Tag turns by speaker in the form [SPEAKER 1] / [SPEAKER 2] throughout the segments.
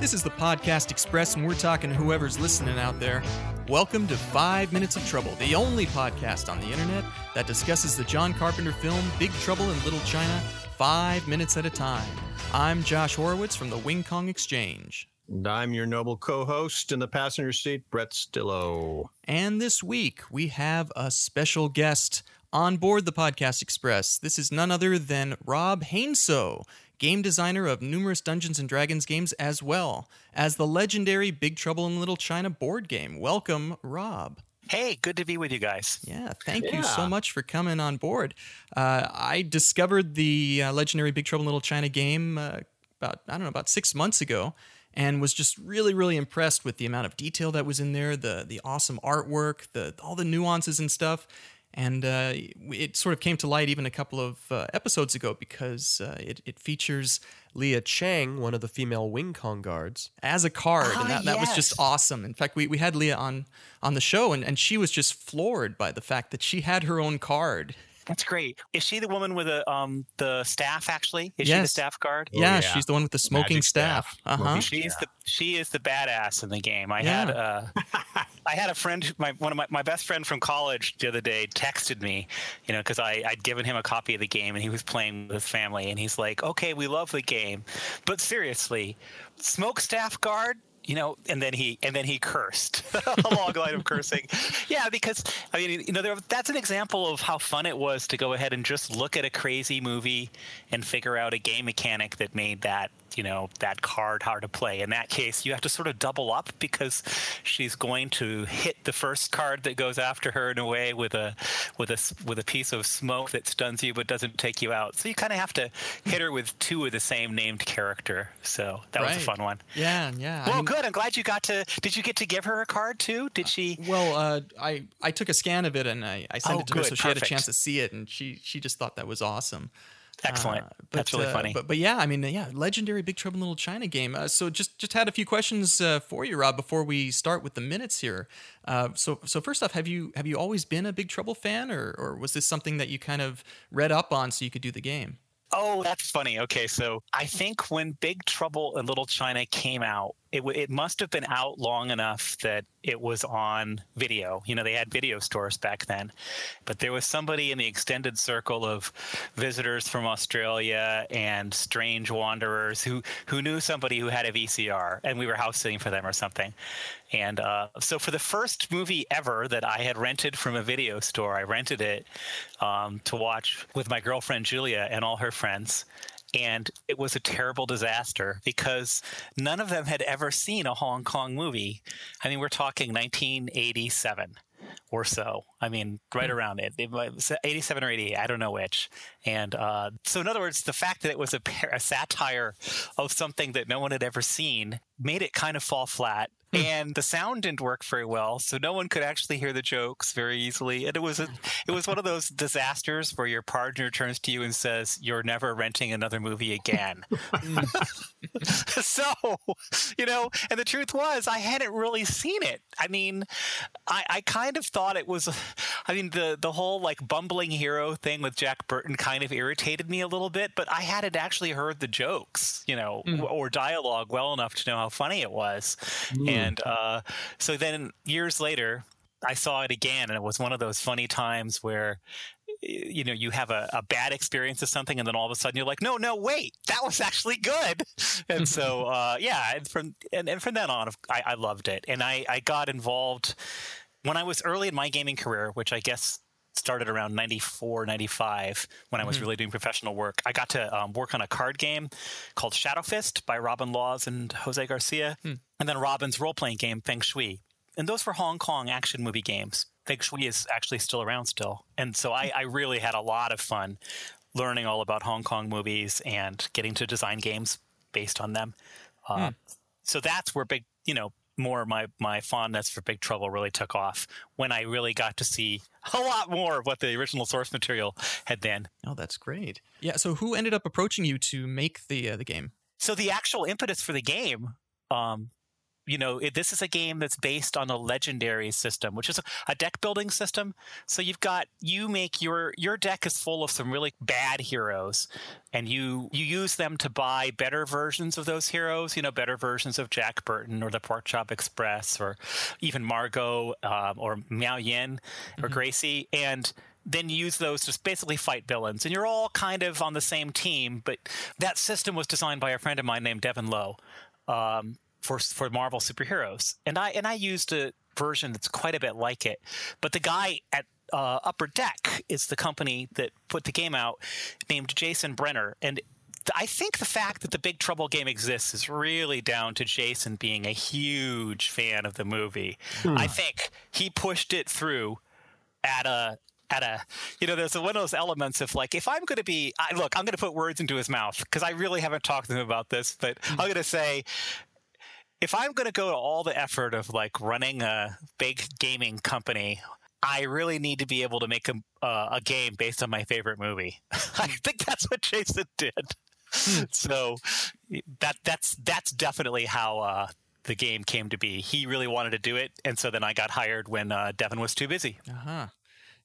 [SPEAKER 1] This is the Podcast Express, and we're talking to whoever's listening out there. Welcome to Five Minutes of Trouble, the only podcast on the internet that discusses the John Carpenter film Big Trouble in Little China five minutes at a time. I'm Josh Horowitz from the Wing Kong Exchange.
[SPEAKER 2] And I'm your noble co host in the passenger seat, Brett Stillo.
[SPEAKER 1] And this week, we have a special guest on board the Podcast Express. This is none other than Rob Heinsoo, game designer of numerous Dungeons and Dragons games, as well as the legendary Big Trouble in Little China board game. Welcome, Rob.
[SPEAKER 3] Hey, good to be with you guys.
[SPEAKER 1] Yeah, thank
[SPEAKER 2] Yeah.
[SPEAKER 1] you so much for coming on board. Uh, I discovered the uh, legendary Big Trouble in Little China game uh, about I don't know about six months ago, and was just really really impressed with the amount of detail that was in there, the the awesome artwork, the all the nuances and stuff. And uh, it sort of came to light even a couple of uh, episodes ago because uh, it, it features
[SPEAKER 4] Leah Chang, one of the female Wing Kong guards.
[SPEAKER 1] as a card,
[SPEAKER 3] Ah,
[SPEAKER 1] and that, that was just awesome. In fact, we, we had Leah on on the show, and, and she was just floored by the fact that she had her own card.
[SPEAKER 3] That's great. Is she the woman with the um the staff? Actually, is she the staff guard?
[SPEAKER 1] yeah,
[SPEAKER 2] yeah.
[SPEAKER 1] she's the one with the smoking
[SPEAKER 2] Magic
[SPEAKER 1] staff.
[SPEAKER 2] staff.
[SPEAKER 1] Uh huh.
[SPEAKER 2] Smoking
[SPEAKER 3] She's the she is the badass in the game. I
[SPEAKER 1] Yeah.
[SPEAKER 3] had uh, I had a friend, my one of my, my best friend from college the other day texted me, you know, because I I'd given him a copy of the game and he was playing with his family and he's like, okay, we love the game, but seriously, smoke staff guard. You know, and then he and then he cursed a long line of cursing. Yeah, because I mean, you know, there, that's an example of how fun it was to go ahead and just look at a crazy movie and figure out a game mechanic that made that you know that card hard to play. In that case, you have to sort of double up because she's going to hit the first card that goes after her in a way with a with a with a piece of smoke that stuns you but doesn't take you out. So you kind of have to hit her with two of the same named character. So that was a fun one.
[SPEAKER 1] Yeah, yeah. I
[SPEAKER 3] Well,
[SPEAKER 1] mean-
[SPEAKER 3] good. I'm glad you got to. Did you get to give her a card too? Did she?
[SPEAKER 1] Well, uh, I I took a scan of it and I, I sent
[SPEAKER 3] Oh,
[SPEAKER 1] it to her
[SPEAKER 3] good,
[SPEAKER 1] so she had a chance to see it, and she she just thought that was awesome.
[SPEAKER 3] Excellent.
[SPEAKER 1] Uh,
[SPEAKER 3] That's really
[SPEAKER 1] uh,
[SPEAKER 3] funny.
[SPEAKER 1] But but yeah, I mean, yeah, legendary Big Trouble in Little China game. Uh, so just just had a few questions uh, for you, Rob, before we start with the minutes here. Uh, so so first off, have you have you always been a Big Trouble fan, or or was this something that you kind of read up on so you could do the game?
[SPEAKER 3] Oh, that's funny. Okay, so I think when Big Trouble in Little China came out, it it must have been out long enough that it was on video. You know, they had video stores back then, but there was somebody in the extended circle of visitors from Australia and strange wanderers who who knew somebody who had a VCR, and we were house sitting for them or something. And uh, so, for the first movie ever that I had rented from a video store, I rented it um, to watch with my girlfriend Julia and all her friends. And it was a terrible disaster because none of them had ever seen a Hong Kong movie. I mean, we're talking 1987 or so. I mean, right hmm. around it. It was 87 or 88. I don't know which. And uh, so, in other words, the fact that it was a, par- a satire of something that no one had ever seen made it kind of fall flat. And the sound didn't work very well, so no one could actually hear the jokes very easily. And it was a, it was one of those disasters where your partner turns to you and says, "You're never renting another movie again." so, you know, and the truth was, I hadn't really seen it. I mean, I, I kind of thought it was. I mean, the the whole like bumbling hero thing with Jack Burton kind of irritated me a little bit, but I hadn't actually heard the jokes, you know, w- or dialogue well enough to know how funny it was. And uh, so then years later, I saw it again, and it was one of those funny times where you know you have a, a bad experience of something and then all of a sudden you're like no no wait that was actually good. And so uh, yeah and from and, and from then on I, I loved it. And I, I got involved when i was early in my gaming career which i guess started around 94 95 when i was really doing professional work. I got to um, work on a card game called Shadowfist by robin laws and jose garcia and then robin's role-playing game feng shui. And those were hong kong action movie games. Feng Shui is actually still around still. And so I, I really had a lot of fun learning all about Hong Kong movies and getting to design games based on them. Uh, So that's where big, you know, more my my fondness for Big Trouble really took off when I really got to see a lot more of what the original source material had been.
[SPEAKER 1] Oh, that's great. Yeah. So who ended up approaching you to make the uh, the game?
[SPEAKER 3] So the actual impetus for the game um, you know, it, this is a game that's based on a legendary system, which is a, a, deck building system. So you've got you make your your deck is full of some really bad heroes, and you you use them to buy better versions of those heroes. You know, better versions of Jack Burton or the Pork Chop Express or even Margo um, or Miao Yin or mm-hmm. Gracie, and then use those to basically fight villains. And you're all kind of on the same team, but that system was designed by a friend of mine named Devin Low. Um, for for Marvel superheroes, and I and I used a version that's quite a bit like it. But the guy at uh, Upper Deck is the company that put the game out, named Jason Brenner, and I think the fact that the Big Trouble game exists is really down to Jason being a huge fan of the movie. Hmm. I think he pushed it through at a at a you know there's one of those elements of like if i'm going to be I, look i'm going to put words into his mouth because i really haven't talked to him about this but hmm. i'm going to say if I'm going to go to all the effort of like running a big gaming company, I really need to be able to make a, uh, a game based on my favorite movie. I think that's what Jason did. Hmm. so that that's that's definitely how uh, the game came to be. He really wanted to do it, and so then I got hired when uh, Devin was too busy.
[SPEAKER 1] Uh huh.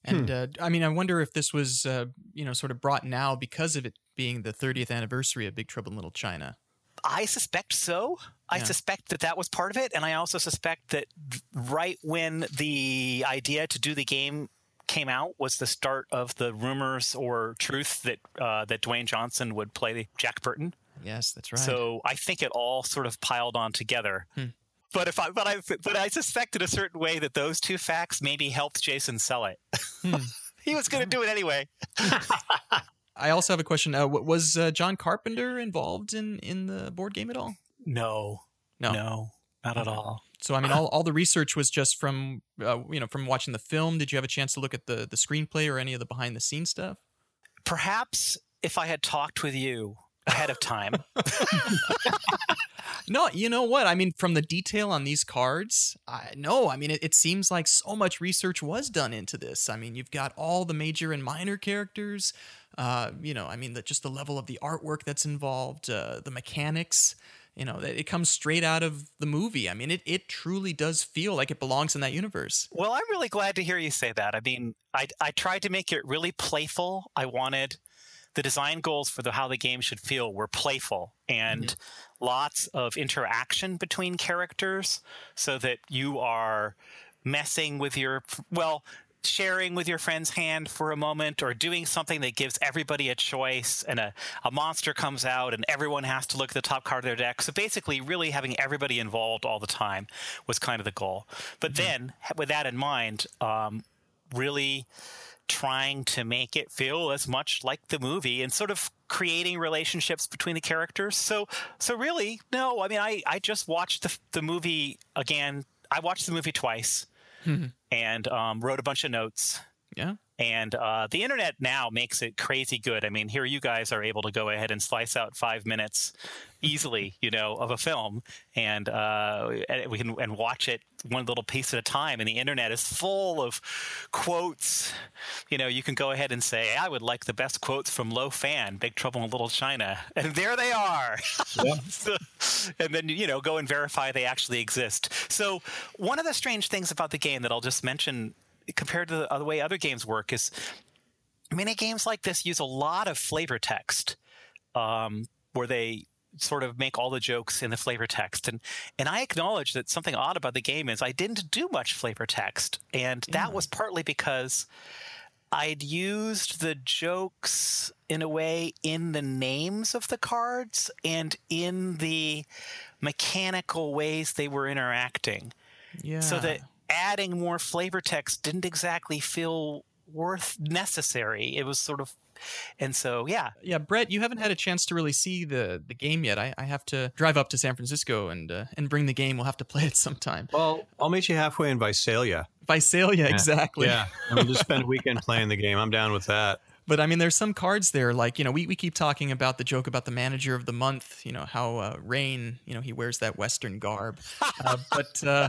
[SPEAKER 1] And hmm. uh, I mean, I wonder if this was, uh, you know, sort of brought now because of it being the 30th anniversary of Big Trouble in Little China.
[SPEAKER 3] I suspect so. I suspect that that was part of it, and I also suspect that right when the idea to do the game came out was the start of the rumors or truth that uh, that Dwayne Johnson would play Jack Burton.
[SPEAKER 1] Yes, that's right.
[SPEAKER 3] So I think it all sort of piled on together. Hmm. But if I but I but I suspect in a certain way that those two facts maybe helped Jason sell it. Hmm. he was going to do it anyway.
[SPEAKER 1] I also have a question. Uh, was uh, John Carpenter involved in in the board game at all?
[SPEAKER 3] No, no, no, not at all.
[SPEAKER 1] So I mean, all, all the research was just from uh, you know from watching the film. Did you have a chance to look at the the screenplay or any of the behind the scenes stuff?
[SPEAKER 3] Perhaps if I had talked with you ahead of time.
[SPEAKER 1] no, you know what? I mean, from the detail on these cards, I, no, I mean, it, it, seems like so much research was done into this. I mean, you've got all the major and minor characters. Uh, you know, I mean, the, just the level of the artwork that's involved, uh, the mechanics. You know, it comes straight out of the movie. I mean, it, it truly does feel like it belongs in that universe.
[SPEAKER 3] Well, I'm really glad to hear you say that. I mean, I, I tried to make it really playful. I wanted the design goals for the, how the game should feel were playful and mm-hmm. lots of interaction between characters so that you are messing with your well sharing with your friend's hand for a moment or doing something that gives everybody a choice and a, a monster comes out and everyone has to look at the top card of their deck. So basically, really having everybody involved all the time was kind of the goal. But mm-hmm. then, with that in mind, um, really trying to make it feel as much like the movie and sort of creating relationships between the characters. So, so really, no. I mean, I I just watched the the movie again. I watched the movie twice mm-hmm. and um, wrote a bunch of notes.
[SPEAKER 1] Yeah.
[SPEAKER 3] And uh, the internet now makes it crazy good. I mean, here you guys are able to go ahead and slice out five minutes easily, you know, of a film, and uh, we can and watch it one little piece at a time. And the internet is full of quotes. You know, you can go ahead and say, "I would like the best quotes from Lo Pan, Big Trouble in Little China," and there they are. Yeah. so, and then you know, go and verify they actually exist. So one of the strange things about the game that I'll just mention compared to the, way other games work is many games like this use a lot of flavor text um, where they sort of make all the jokes in the flavor text and and I acknowledge that something odd about the game is I didn't do much flavor text and that was partly because I'd used the jokes in a way in the names of the cards and in the mechanical ways they were interacting.
[SPEAKER 1] Yeah.
[SPEAKER 3] So that adding more flavor text didn't exactly feel worth necessary. It was sort of and so yeah.
[SPEAKER 1] Yeah brett you haven't had a chance to really see the the game yet. I, I have to drive up to san francisco and uh, and bring the game. We'll have to play it sometime.
[SPEAKER 2] Well i'll meet you halfway in visalia.
[SPEAKER 1] Visalia yeah. exactly.
[SPEAKER 2] Yeah and we'll just spend a weekend playing the game. I'm down with that
[SPEAKER 1] but I mean, there's some cards there, like, you know, we, we keep talking about the joke about the manager of the month, you know, how uh, Rain, you know, he wears that Western garb. Uh, but uh,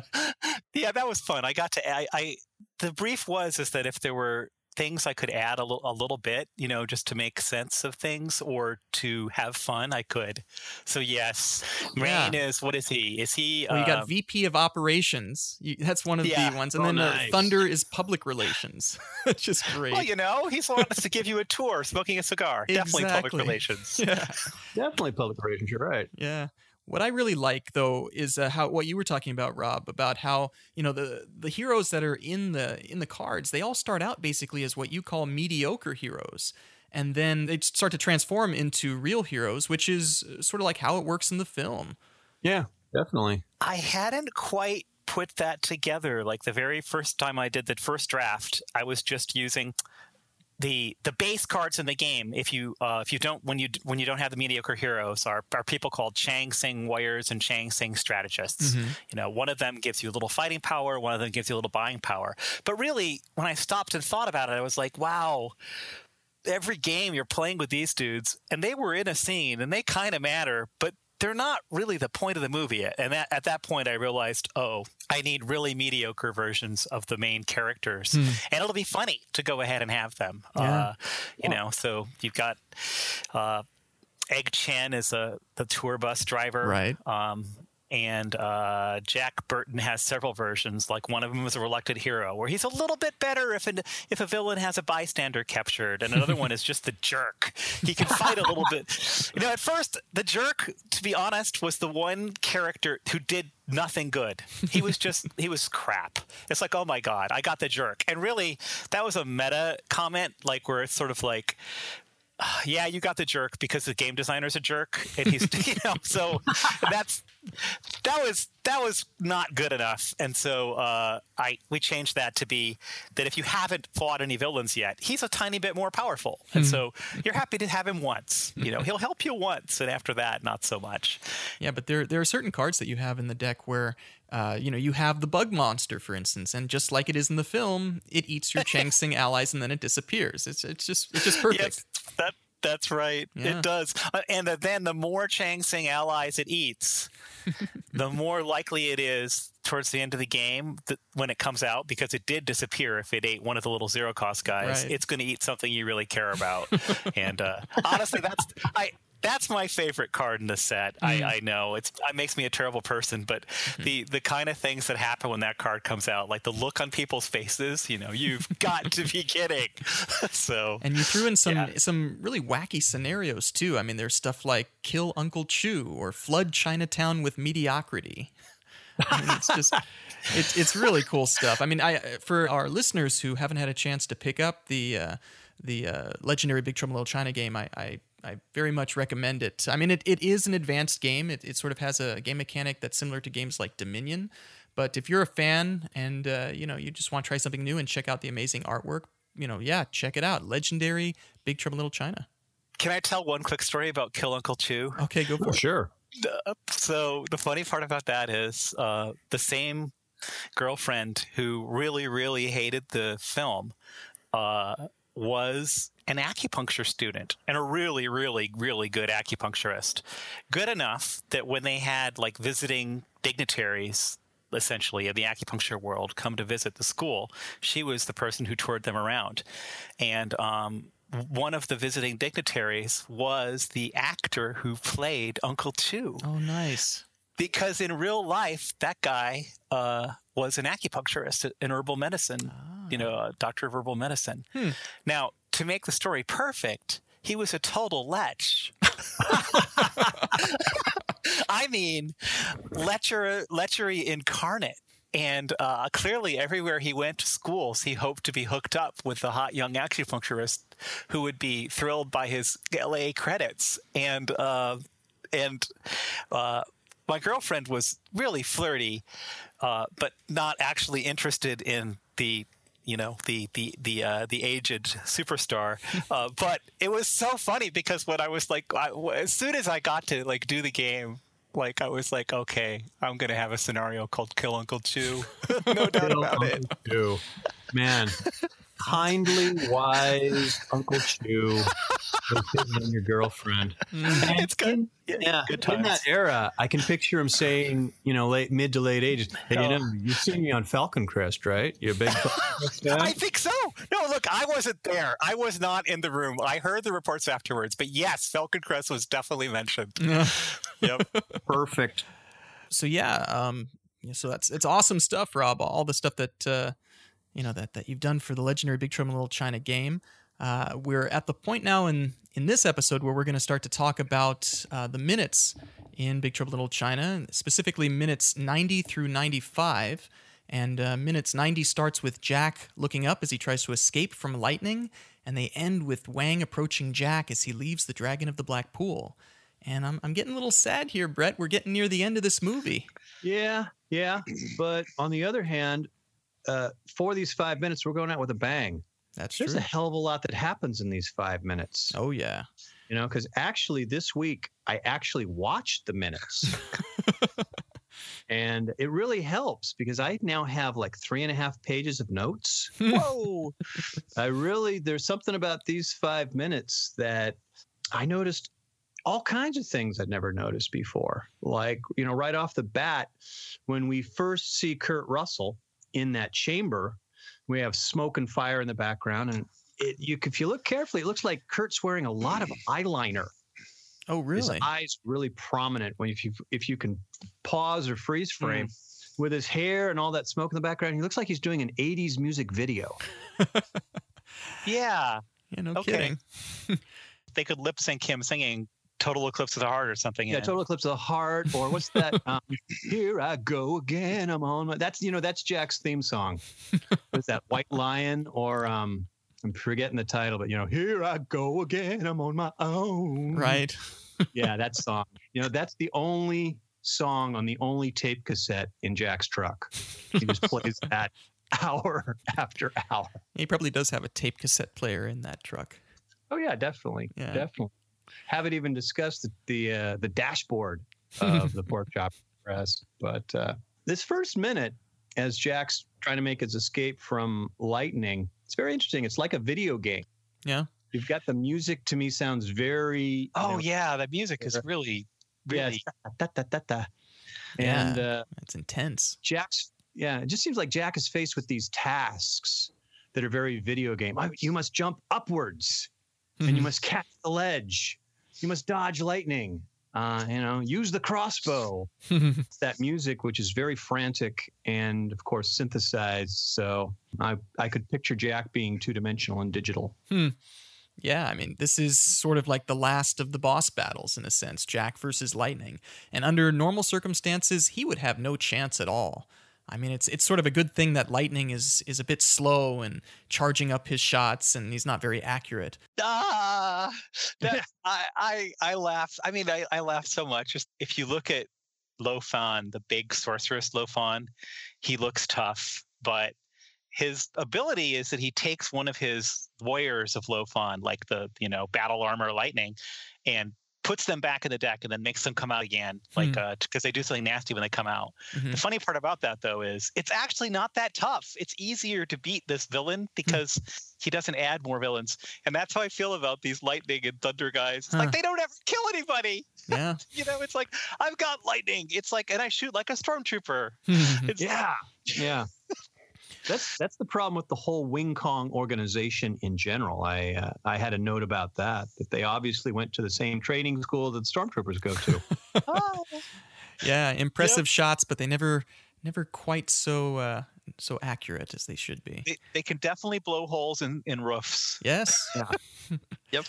[SPEAKER 3] yeah, that was fun. I got to, I, I, the brief was, is that if there were things I could add a, l- a little bit, you know, just to make sense of things or to have fun, I could. So yes, Rain is what is he? Is he?
[SPEAKER 1] Well, you
[SPEAKER 3] uh,
[SPEAKER 1] got VP of Operations. You, that's one of
[SPEAKER 3] Yeah.
[SPEAKER 1] the ones, and
[SPEAKER 2] Oh,
[SPEAKER 1] then uh. Thunder is Public Relations, which is great.
[SPEAKER 3] well, you know, he's wanting us to give you a tour, smoking a cigar. Definitely public relations.
[SPEAKER 1] yeah.
[SPEAKER 2] Definitely public relations. You're right.
[SPEAKER 1] Yeah. What I really like though is uh, how what you were talking about, Rob, about how you know the the heroes that are in the in the cards, they all start out basically as what you call mediocre heroes, and then they start to transform into real heroes, which is uh, sort of like how it works in the film.
[SPEAKER 2] Yeah, definitely.
[SPEAKER 3] I hadn't quite put that together. Like the very first time I did the first draft, I was just using the the base cards in the game. If you uh, if you don't when you when you don't have the mediocre heroes, are are people called Chang Sing warriors and Chang Sing strategists. You know, one of them gives you a little fighting power, one of them gives you a little buying power. But really, when I stopped and thought about it, I was like, wow. Every game you're playing with these dudes, and they were in a scene, and they kind of matter, but they're not really the point of the movie. And that, at that point, I realized, oh, I need really mediocre versions of the main characters, and it'll be funny to go ahead and have them.
[SPEAKER 1] Yeah.
[SPEAKER 3] Uh, you know, so you've got uh, Egg Shen is a the tour bus driver,
[SPEAKER 1] Right.
[SPEAKER 3] Um, and uh, Jack Burton has several versions. Like one of them is a reluctant hero, where he's a little bit better if an, if a villain has a bystander captured, and another one is just the jerk. He can fight a little bit. You know, at first, the jerk, to be honest, was the one character who did nothing good. He was just he was crap. It's like, oh my god, I got the jerk, and really, that was a meta comment, like where it's sort of like yeah, you got the jerk because the game designer's a jerk, and he's you know so that's that was that was not good enough, and so uh, I we changed that to be that if you haven't fought any villains yet, he's a tiny bit more powerful, and so you're happy to have him once. You know, he'll help you once, and after that, not so much.
[SPEAKER 1] Yeah, but there there are certain cards that you have in the deck where uh, you know you have the bug monster, for instance, and just like it is in the film, it eats your Chang Sing allies and then it disappears. It's it's just it's just perfect.
[SPEAKER 3] Yes, that that's right.
[SPEAKER 1] Yeah.
[SPEAKER 3] It does. Uh, and then the more Chang Sing allies it eats, the more likely it is towards the end of the game that when it comes out, because it did disappear if it ate one of the little zero cost guys,
[SPEAKER 1] Right.
[SPEAKER 3] it's going to eat something you really care about. and uh, honestly, that's I. That's my favorite card in the set. I, I know it's it makes me a terrible person, but the the kind of things that happen when that card comes out, like the look on people's faces, you know, you've got to be kidding. so
[SPEAKER 1] And you threw in some
[SPEAKER 3] Yeah.
[SPEAKER 1] some really wacky scenarios too. I mean, there's stuff like kill Uncle Chu or flood Chinatown with mediocrity. I mean, it's just it's it's really cool stuff. I mean, I for our listeners who haven't had a chance to pick up the uh, the uh, legendary Big Trouble in Little China game, I, I I very much recommend it. I mean, it, it is an advanced game. It, it sort of has a game mechanic that's similar to games like Dominion. But if you're a fan and uh, you know you just want to try something new and check out the amazing artwork, you know, yeah, check it out. Legendary Big Trouble in Little China.
[SPEAKER 3] Can I tell one quick story about Kill Uncle Chu?
[SPEAKER 1] Okay, go for
[SPEAKER 2] Oh,
[SPEAKER 1] it.
[SPEAKER 2] sure.
[SPEAKER 3] So the funny part about that is uh, the same girlfriend who really, really hated the film uh, was an acupuncture student and a really, really, really good acupuncturist. Good enough that when they had like visiting dignitaries essentially in the acupuncture world come to visit the school she was the person who toured them around and um, one of the visiting dignitaries was the actor who played uncle chu
[SPEAKER 1] Oh, nice.
[SPEAKER 3] Because in real life that guy uh, was an acupuncturist in herbal medicine you know a doctor of herbal medicine. Now to make the story perfect he was a total lech i mean lecher lechery incarnate. And uh, clearly, everywhere he went to schools, he hoped to be hooked up with the hot young acupuncturist who would be thrilled by his LA credits. And uh, and uh, my girlfriend was really flirty, uh, but not actually interested in the you know the the the uh, the aged superstar. Uh, but it was so funny because when I was like, I, as soon as I got to like do the game. Like I was like, okay, I'm gonna have a scenario called "Kill Uncle Chu," no doubt about it.
[SPEAKER 2] Ew. Man, kindly wise Uncle Chu was your girlfriend.
[SPEAKER 1] Mm.
[SPEAKER 3] It's good.
[SPEAKER 2] Yeah,
[SPEAKER 3] Good
[SPEAKER 2] in that era, I can picture him saying, you know, late mid to late ages, "Hey, you
[SPEAKER 3] Oh.
[SPEAKER 2] know, you've seen me on Falcon Crest, right? You're a big Falcon Crest fan."
[SPEAKER 3] I think so. No, look, I wasn't there. I was not in the room. I heard the reports afterwards, but yes, Falcon Crest was definitely mentioned. Yep.
[SPEAKER 2] Perfect.
[SPEAKER 1] so yeah, um, yeah, so that's it's awesome stuff, Rob. All the stuff that uh, you know that that you've done for the legendary Big Trouble in Little China game. Uh, we're at the point now in in this episode where we're going to start to talk about uh, the minutes in Big Trouble in Little China, specifically minutes 90 through 95. And uh, minutes 90 starts with Jack looking up as he tries to escape from lightning, and they end with Wang approaching Jack as he leaves the Dragon of the Black Pool. And I'm, I'm getting a little sad here, Brett. We're getting near the end of this movie.
[SPEAKER 2] Yeah, yeah. But on the other hand, uh, for these five minutes, we're going out with a bang.
[SPEAKER 1] That's true.
[SPEAKER 2] There's
[SPEAKER 1] true.
[SPEAKER 2] a hell of a lot that happens in these five minutes.
[SPEAKER 1] Oh yeah.
[SPEAKER 2] You know, because actually this week I actually watched the minutes. and it really helps because I now have like three and a half pages of notes.
[SPEAKER 3] Whoa.
[SPEAKER 2] I really, there's something about these five minutes that I noticed all kinds of things I'd never noticed before. Like, you know, right off the bat, when we first see Kurt Russell in that chamber, we have smoke and fire in the background. And it, you, if you look carefully, it looks like Kurt's wearing a lot of eyeliner.
[SPEAKER 1] Oh really?
[SPEAKER 2] His eyes really prominent when if you if you can pause or freeze hmm. frame with his hair and all that smoke in the background. He looks like he's doing an 80s music video.
[SPEAKER 3] Yeah.
[SPEAKER 1] Yeah, no
[SPEAKER 3] Okay.
[SPEAKER 1] kidding.
[SPEAKER 3] They could lip sync him singing Total Eclipse of the Heart or something.
[SPEAKER 2] Yeah,
[SPEAKER 3] in
[SPEAKER 2] total eclipse of the heart, or what's that? um, Here I go again. I'm on my. That's you know that's Jack's theme song. What's that? White Lion, or um, I'm forgetting the title, but you know, here I go again. I'm on my own.
[SPEAKER 1] Right.
[SPEAKER 2] Yeah, that song. You know, that's the only song on the only tape cassette in Jack's truck. He just plays that hour after hour.
[SPEAKER 1] He probably does have a tape cassette player in that truck.
[SPEAKER 2] Oh yeah, definitely,
[SPEAKER 1] Yeah.
[SPEAKER 2] definitely. Haven't even discussed the the, uh, the dashboard of the pork chop press, but uh, this first minute, as Jack's trying to make his escape from lightning, it's very interesting. It's like a video game.
[SPEAKER 1] Yeah.
[SPEAKER 2] You've got the music. To me, sounds very. you
[SPEAKER 3] Oh
[SPEAKER 2] know,
[SPEAKER 3] yeah, the music is really, really.
[SPEAKER 2] it's da, da, da, da.
[SPEAKER 1] Yeah.
[SPEAKER 2] And uh,
[SPEAKER 1] It's intense.
[SPEAKER 2] Jack's yeah, it just seems like Jack is faced with these tasks that are very video game. You must jump upwards, and you must catch the ledge. You must dodge lightning. Uh, you know, use the crossbow. That music, which is very frantic and, of course, synthesized. So I I could picture Jack being two dimensional and digital.
[SPEAKER 1] yeah, I mean, this is sort of like the last of the boss battles in a sense, Jack versus Lightning. And under normal circumstances, he would have no chance at all. I mean, it's it's sort of a good thing that Lightning is is a bit slow and charging up his shots, and he's not very accurate.
[SPEAKER 3] Ah, that, I, I, I laughed. I mean, I, I laughed so much. Just if you look at Lo Pan, the big sorceress Lo Pan, he looks tough, but his ability is that he takes one of his warriors of Lofan, like the you know battle armor lightning, and puts them back in the deck and then makes them come out again, like
[SPEAKER 1] Hmm.
[SPEAKER 3] uh, because they do something nasty when they come out.
[SPEAKER 1] Mhm.
[SPEAKER 3] The funny part about that though is it's actually not that tough. It's easier to beat this villain because he doesn't add more villains. And that's how I feel about these lightning and thunder guys. It's
[SPEAKER 1] Huh.
[SPEAKER 3] like they don't ever kill anybody.
[SPEAKER 1] Yeah.
[SPEAKER 3] You know, it's like I've got lightning. It's like and I shoot like a stormtrooper. It's
[SPEAKER 2] Yeah, yeah. That's that's the problem with the whole Wing Kong organization in general. I uh, I had a note about that that they obviously went to the same training school that stormtroopers go to.
[SPEAKER 3] Oh.
[SPEAKER 1] yeah, impressive shots, but they never never quite so uh, so accurate as they should be.
[SPEAKER 3] they, they can definitely blow holes in, in roofs.
[SPEAKER 1] Yes.
[SPEAKER 2] Yeah.
[SPEAKER 3] Yep.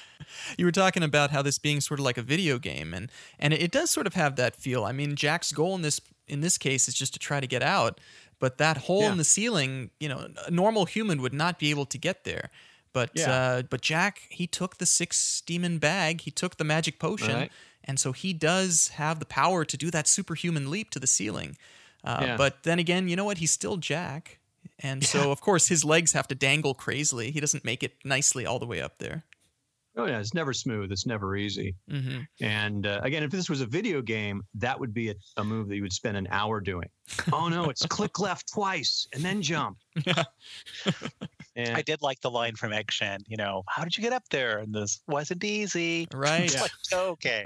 [SPEAKER 1] You were talking about how this being sort of like a video game, and and it does sort of have that feel. I mean, Jack's goal in this in this case is just to try to get out, but that hole
[SPEAKER 2] Yeah.
[SPEAKER 1] in the ceiling, you know, a normal human would not be able to get there. But
[SPEAKER 2] Yeah.
[SPEAKER 1] uh, but Jack, he took the six demon bag, he took the magic potion,
[SPEAKER 2] Right.
[SPEAKER 1] and so he does have the power to do that superhuman leap to the ceiling. Uh,
[SPEAKER 2] Yeah.
[SPEAKER 1] But then again, you know what? He's still Jack. And so, of course, his legs have to dangle crazily. He doesn't make it nicely all the way up there.
[SPEAKER 2] Oh yeah, it's never smooth. It's never easy.
[SPEAKER 1] hmm
[SPEAKER 2] And uh, again, if this was a video game, that would be a, a move that you would spend an hour doing. oh no, it's click left twice and then jump. And
[SPEAKER 3] I did like the line from Egg Shen, you know, how did you get up there? And this wasn't easy.
[SPEAKER 1] Right.
[SPEAKER 3] It's like, okay.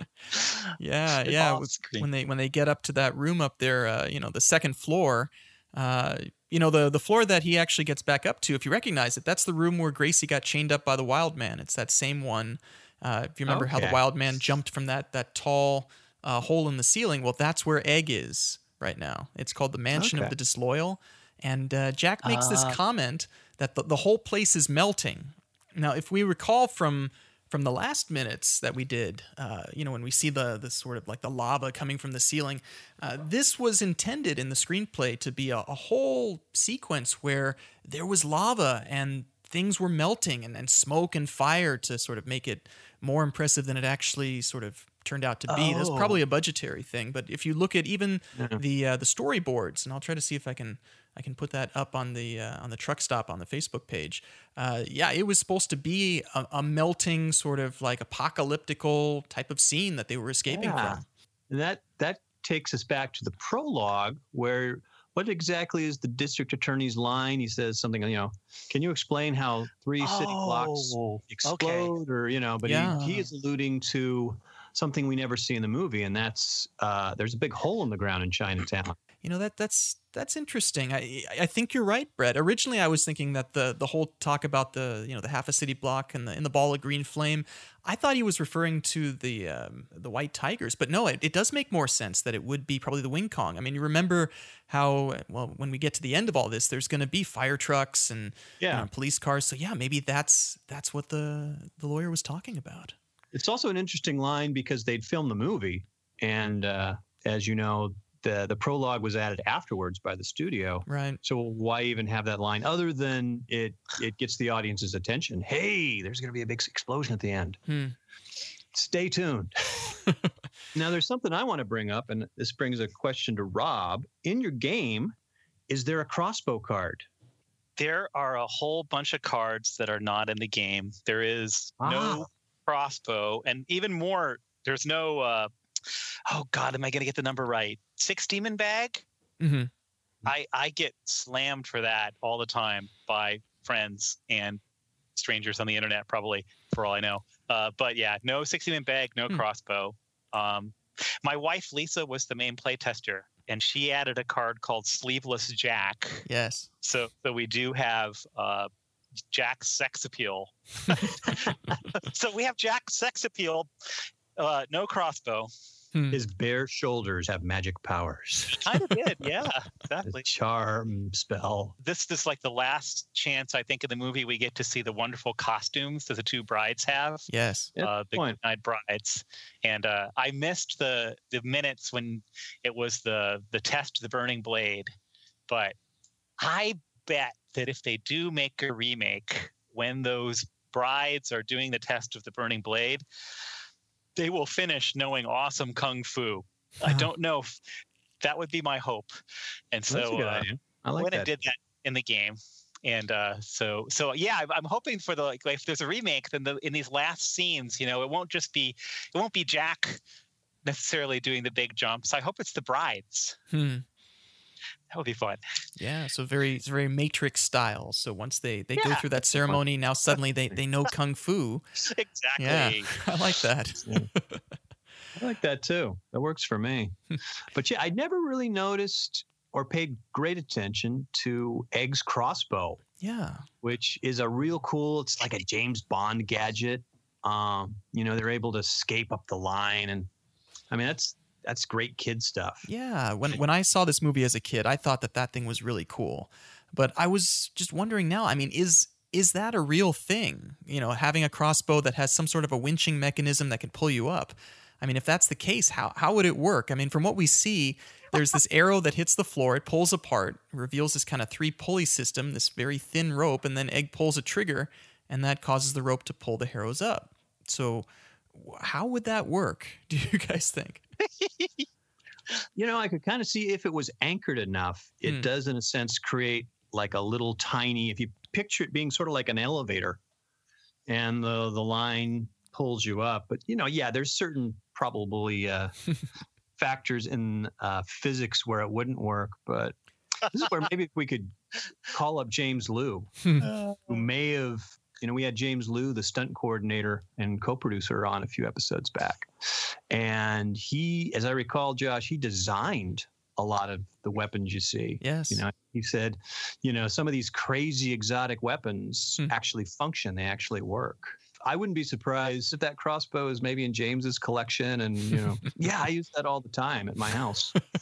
[SPEAKER 1] Yeah,
[SPEAKER 3] It's
[SPEAKER 1] yeah.
[SPEAKER 3] off.
[SPEAKER 1] When they when they get up to that room up there, uh, you know, the second floor, uh, you know, the the floor that he actually gets back up to, if you recognize it, that's the room where Gracie got chained up by the wild man. It's that same one. Uh, if you remember how the wild man jumped from that that tall uh, hole in the ceiling, well, that's where Egg is right now. It's called the Mansion of the Disloyal, and uh, Jack makes this
[SPEAKER 3] Ah.
[SPEAKER 1] comment that the, the whole place is melting. Now, if we recall from from the last minutes that we did, uh, you know, when we see the the sort of like the lava coming from the ceiling, uh, this was intended in the screenplay to be a, a whole sequence where there was lava and things were melting and, and smoke and fire to sort of make it more impressive than it actually sort of turned out to be. That's
[SPEAKER 3] Oh.
[SPEAKER 1] probably a budgetary thing, but if you look at even the uh, the storyboards, and I'll try to see if I can I can put that up on the uh, on the truck stop on the Facebook page. Uh, yeah, it was supposed to be a, a melting sort of like apocalyptical type of scene that they were escaping
[SPEAKER 2] Yeah.
[SPEAKER 1] from.
[SPEAKER 2] And that that takes us back to the prologue where what exactly is the district attorney's line? He says something, you know, can you explain how three city blocks
[SPEAKER 3] Oh, okay.
[SPEAKER 2] explode or you know, but
[SPEAKER 1] Yeah.
[SPEAKER 2] he, he is alluding to something we never see in the movie and that's uh, there's a big hole in the ground in Chinatown.
[SPEAKER 1] You know that that's that's interesting. I I think you're right, Brett. Originally, I was thinking that the the whole talk about the you know the half a city block and the in the ball of green flame, I thought he was referring to the um, the white tigers, but no, it, it does make more sense that it would be probably the Wing Kong. I mean, you remember how well when we get to the end of all this, there's going to be fire trucks and you know, police cars. So yeah, maybe that's that's what the the lawyer was talking about.
[SPEAKER 2] It's also an interesting line because they'd filmed the movie, and uh, as you know, the the prologue was added afterwards by the studio.
[SPEAKER 1] Right.
[SPEAKER 2] So why even have that line other than it it gets the audience's attention? Hey, there's going to be a big explosion at the end.
[SPEAKER 1] Hmm.
[SPEAKER 2] Stay tuned. now there's something I want to bring up, and this brings a question to Rob. In your game, is there a crossbow card?
[SPEAKER 3] There are a whole bunch of cards that are not in the game. There is
[SPEAKER 2] Ah.
[SPEAKER 3] no crossbow, and even more, there's no. Uh, oh God, am I going to get the number right? Six demon bag.
[SPEAKER 1] hmm
[SPEAKER 3] I I get slammed for that all the time by friends and strangers on the internet, probably for all I know. Uh, but yeah, no six demon bag, no
[SPEAKER 1] Hmm.
[SPEAKER 3] crossbow. Um, my wife Lisa was the main play tester, and she added a card called Sleeveless Jack.
[SPEAKER 1] Yes.
[SPEAKER 3] So so we do have uh, Jack's sex appeal. so we have Jack's sex appeal. Uh, no crossbow.
[SPEAKER 1] Hmm.
[SPEAKER 2] His bare shoulders have magic powers.
[SPEAKER 3] Kind of did, yeah,
[SPEAKER 2] The
[SPEAKER 3] exactly.
[SPEAKER 2] charm spell.
[SPEAKER 3] this is like the last chance I think in the movie we get to see the wonderful costumes that the two brides have,
[SPEAKER 1] Yes.
[SPEAKER 2] Yeah,
[SPEAKER 3] uh, the
[SPEAKER 2] point.
[SPEAKER 3] night brides. And uh, I missed the the minutes when it was the the test of the burning blade, but I bet that if they do make a remake when those brides are doing the test of the burning blade, they will finish knowing awesome kung fu. I don't know if that would be my hope. And so
[SPEAKER 2] That's a good
[SPEAKER 3] uh.
[SPEAKER 2] I like
[SPEAKER 3] when
[SPEAKER 2] that.
[SPEAKER 3] it did that in the game. And uh, so, so yeah, I'm, I'm hoping for the like, if there's a remake, then the, in these last scenes, you know, it won't just be, it won't be Jack necessarily doing the big jumps. I hope it's the brides.
[SPEAKER 1] Hmm.
[SPEAKER 3] That would be fun.
[SPEAKER 1] Yeah, so very it's very Matrix style. So once they they go through that ceremony, now suddenly they they know kung fu.
[SPEAKER 3] exactly.
[SPEAKER 1] Yeah, I like that.
[SPEAKER 2] I like that too. That works for me. but yeah, I never really noticed or paid great attention to Egg's crossbow,
[SPEAKER 1] Yeah,
[SPEAKER 2] which is a real cool. It's like a James Bond gadget. Um, you know, they're able to escape up the line, and I mean that's that's great kid stuff.
[SPEAKER 1] yeah. When when I saw this movie as a kid, I thought that that thing was really cool. But I was just wondering now. I mean, is is that a real thing? You know, having a crossbow that has some sort of a winching mechanism that can pull you up. I mean, if that's the case, how how would it work? I mean, from what we see, there's this arrow that hits the floor, it pulls apart, reveals this kind of three pulley system, this very thin rope, and then Egg pulls a trigger, and that causes the rope to pull the arrows up. So, how would that work? Do you guys think?
[SPEAKER 2] You know, I could kind of see if it was anchored enough, it
[SPEAKER 1] Hmm.
[SPEAKER 2] does in a sense create like a little tiny. If you picture it being sort of like an elevator, and the the line pulls you up. But you know, yeah, there's certain probably uh, factors in uh, physics where it wouldn't work. But this is where maybe if we could call up James Lew,
[SPEAKER 3] Uh,
[SPEAKER 2] who may have, you know, we had James Lew, the stunt coordinator and co-producer, on a few episodes back, and he, as I recall, Josh, he designed a lot of the weapons you see.
[SPEAKER 1] Yes.
[SPEAKER 2] You know, he said, you know, some of these crazy exotic weapons
[SPEAKER 1] Hmm.
[SPEAKER 2] actually function. They actually work. I wouldn't be surprised if that crossbow is maybe in James's collection. And, you know, yeah, I use that all the time at my house.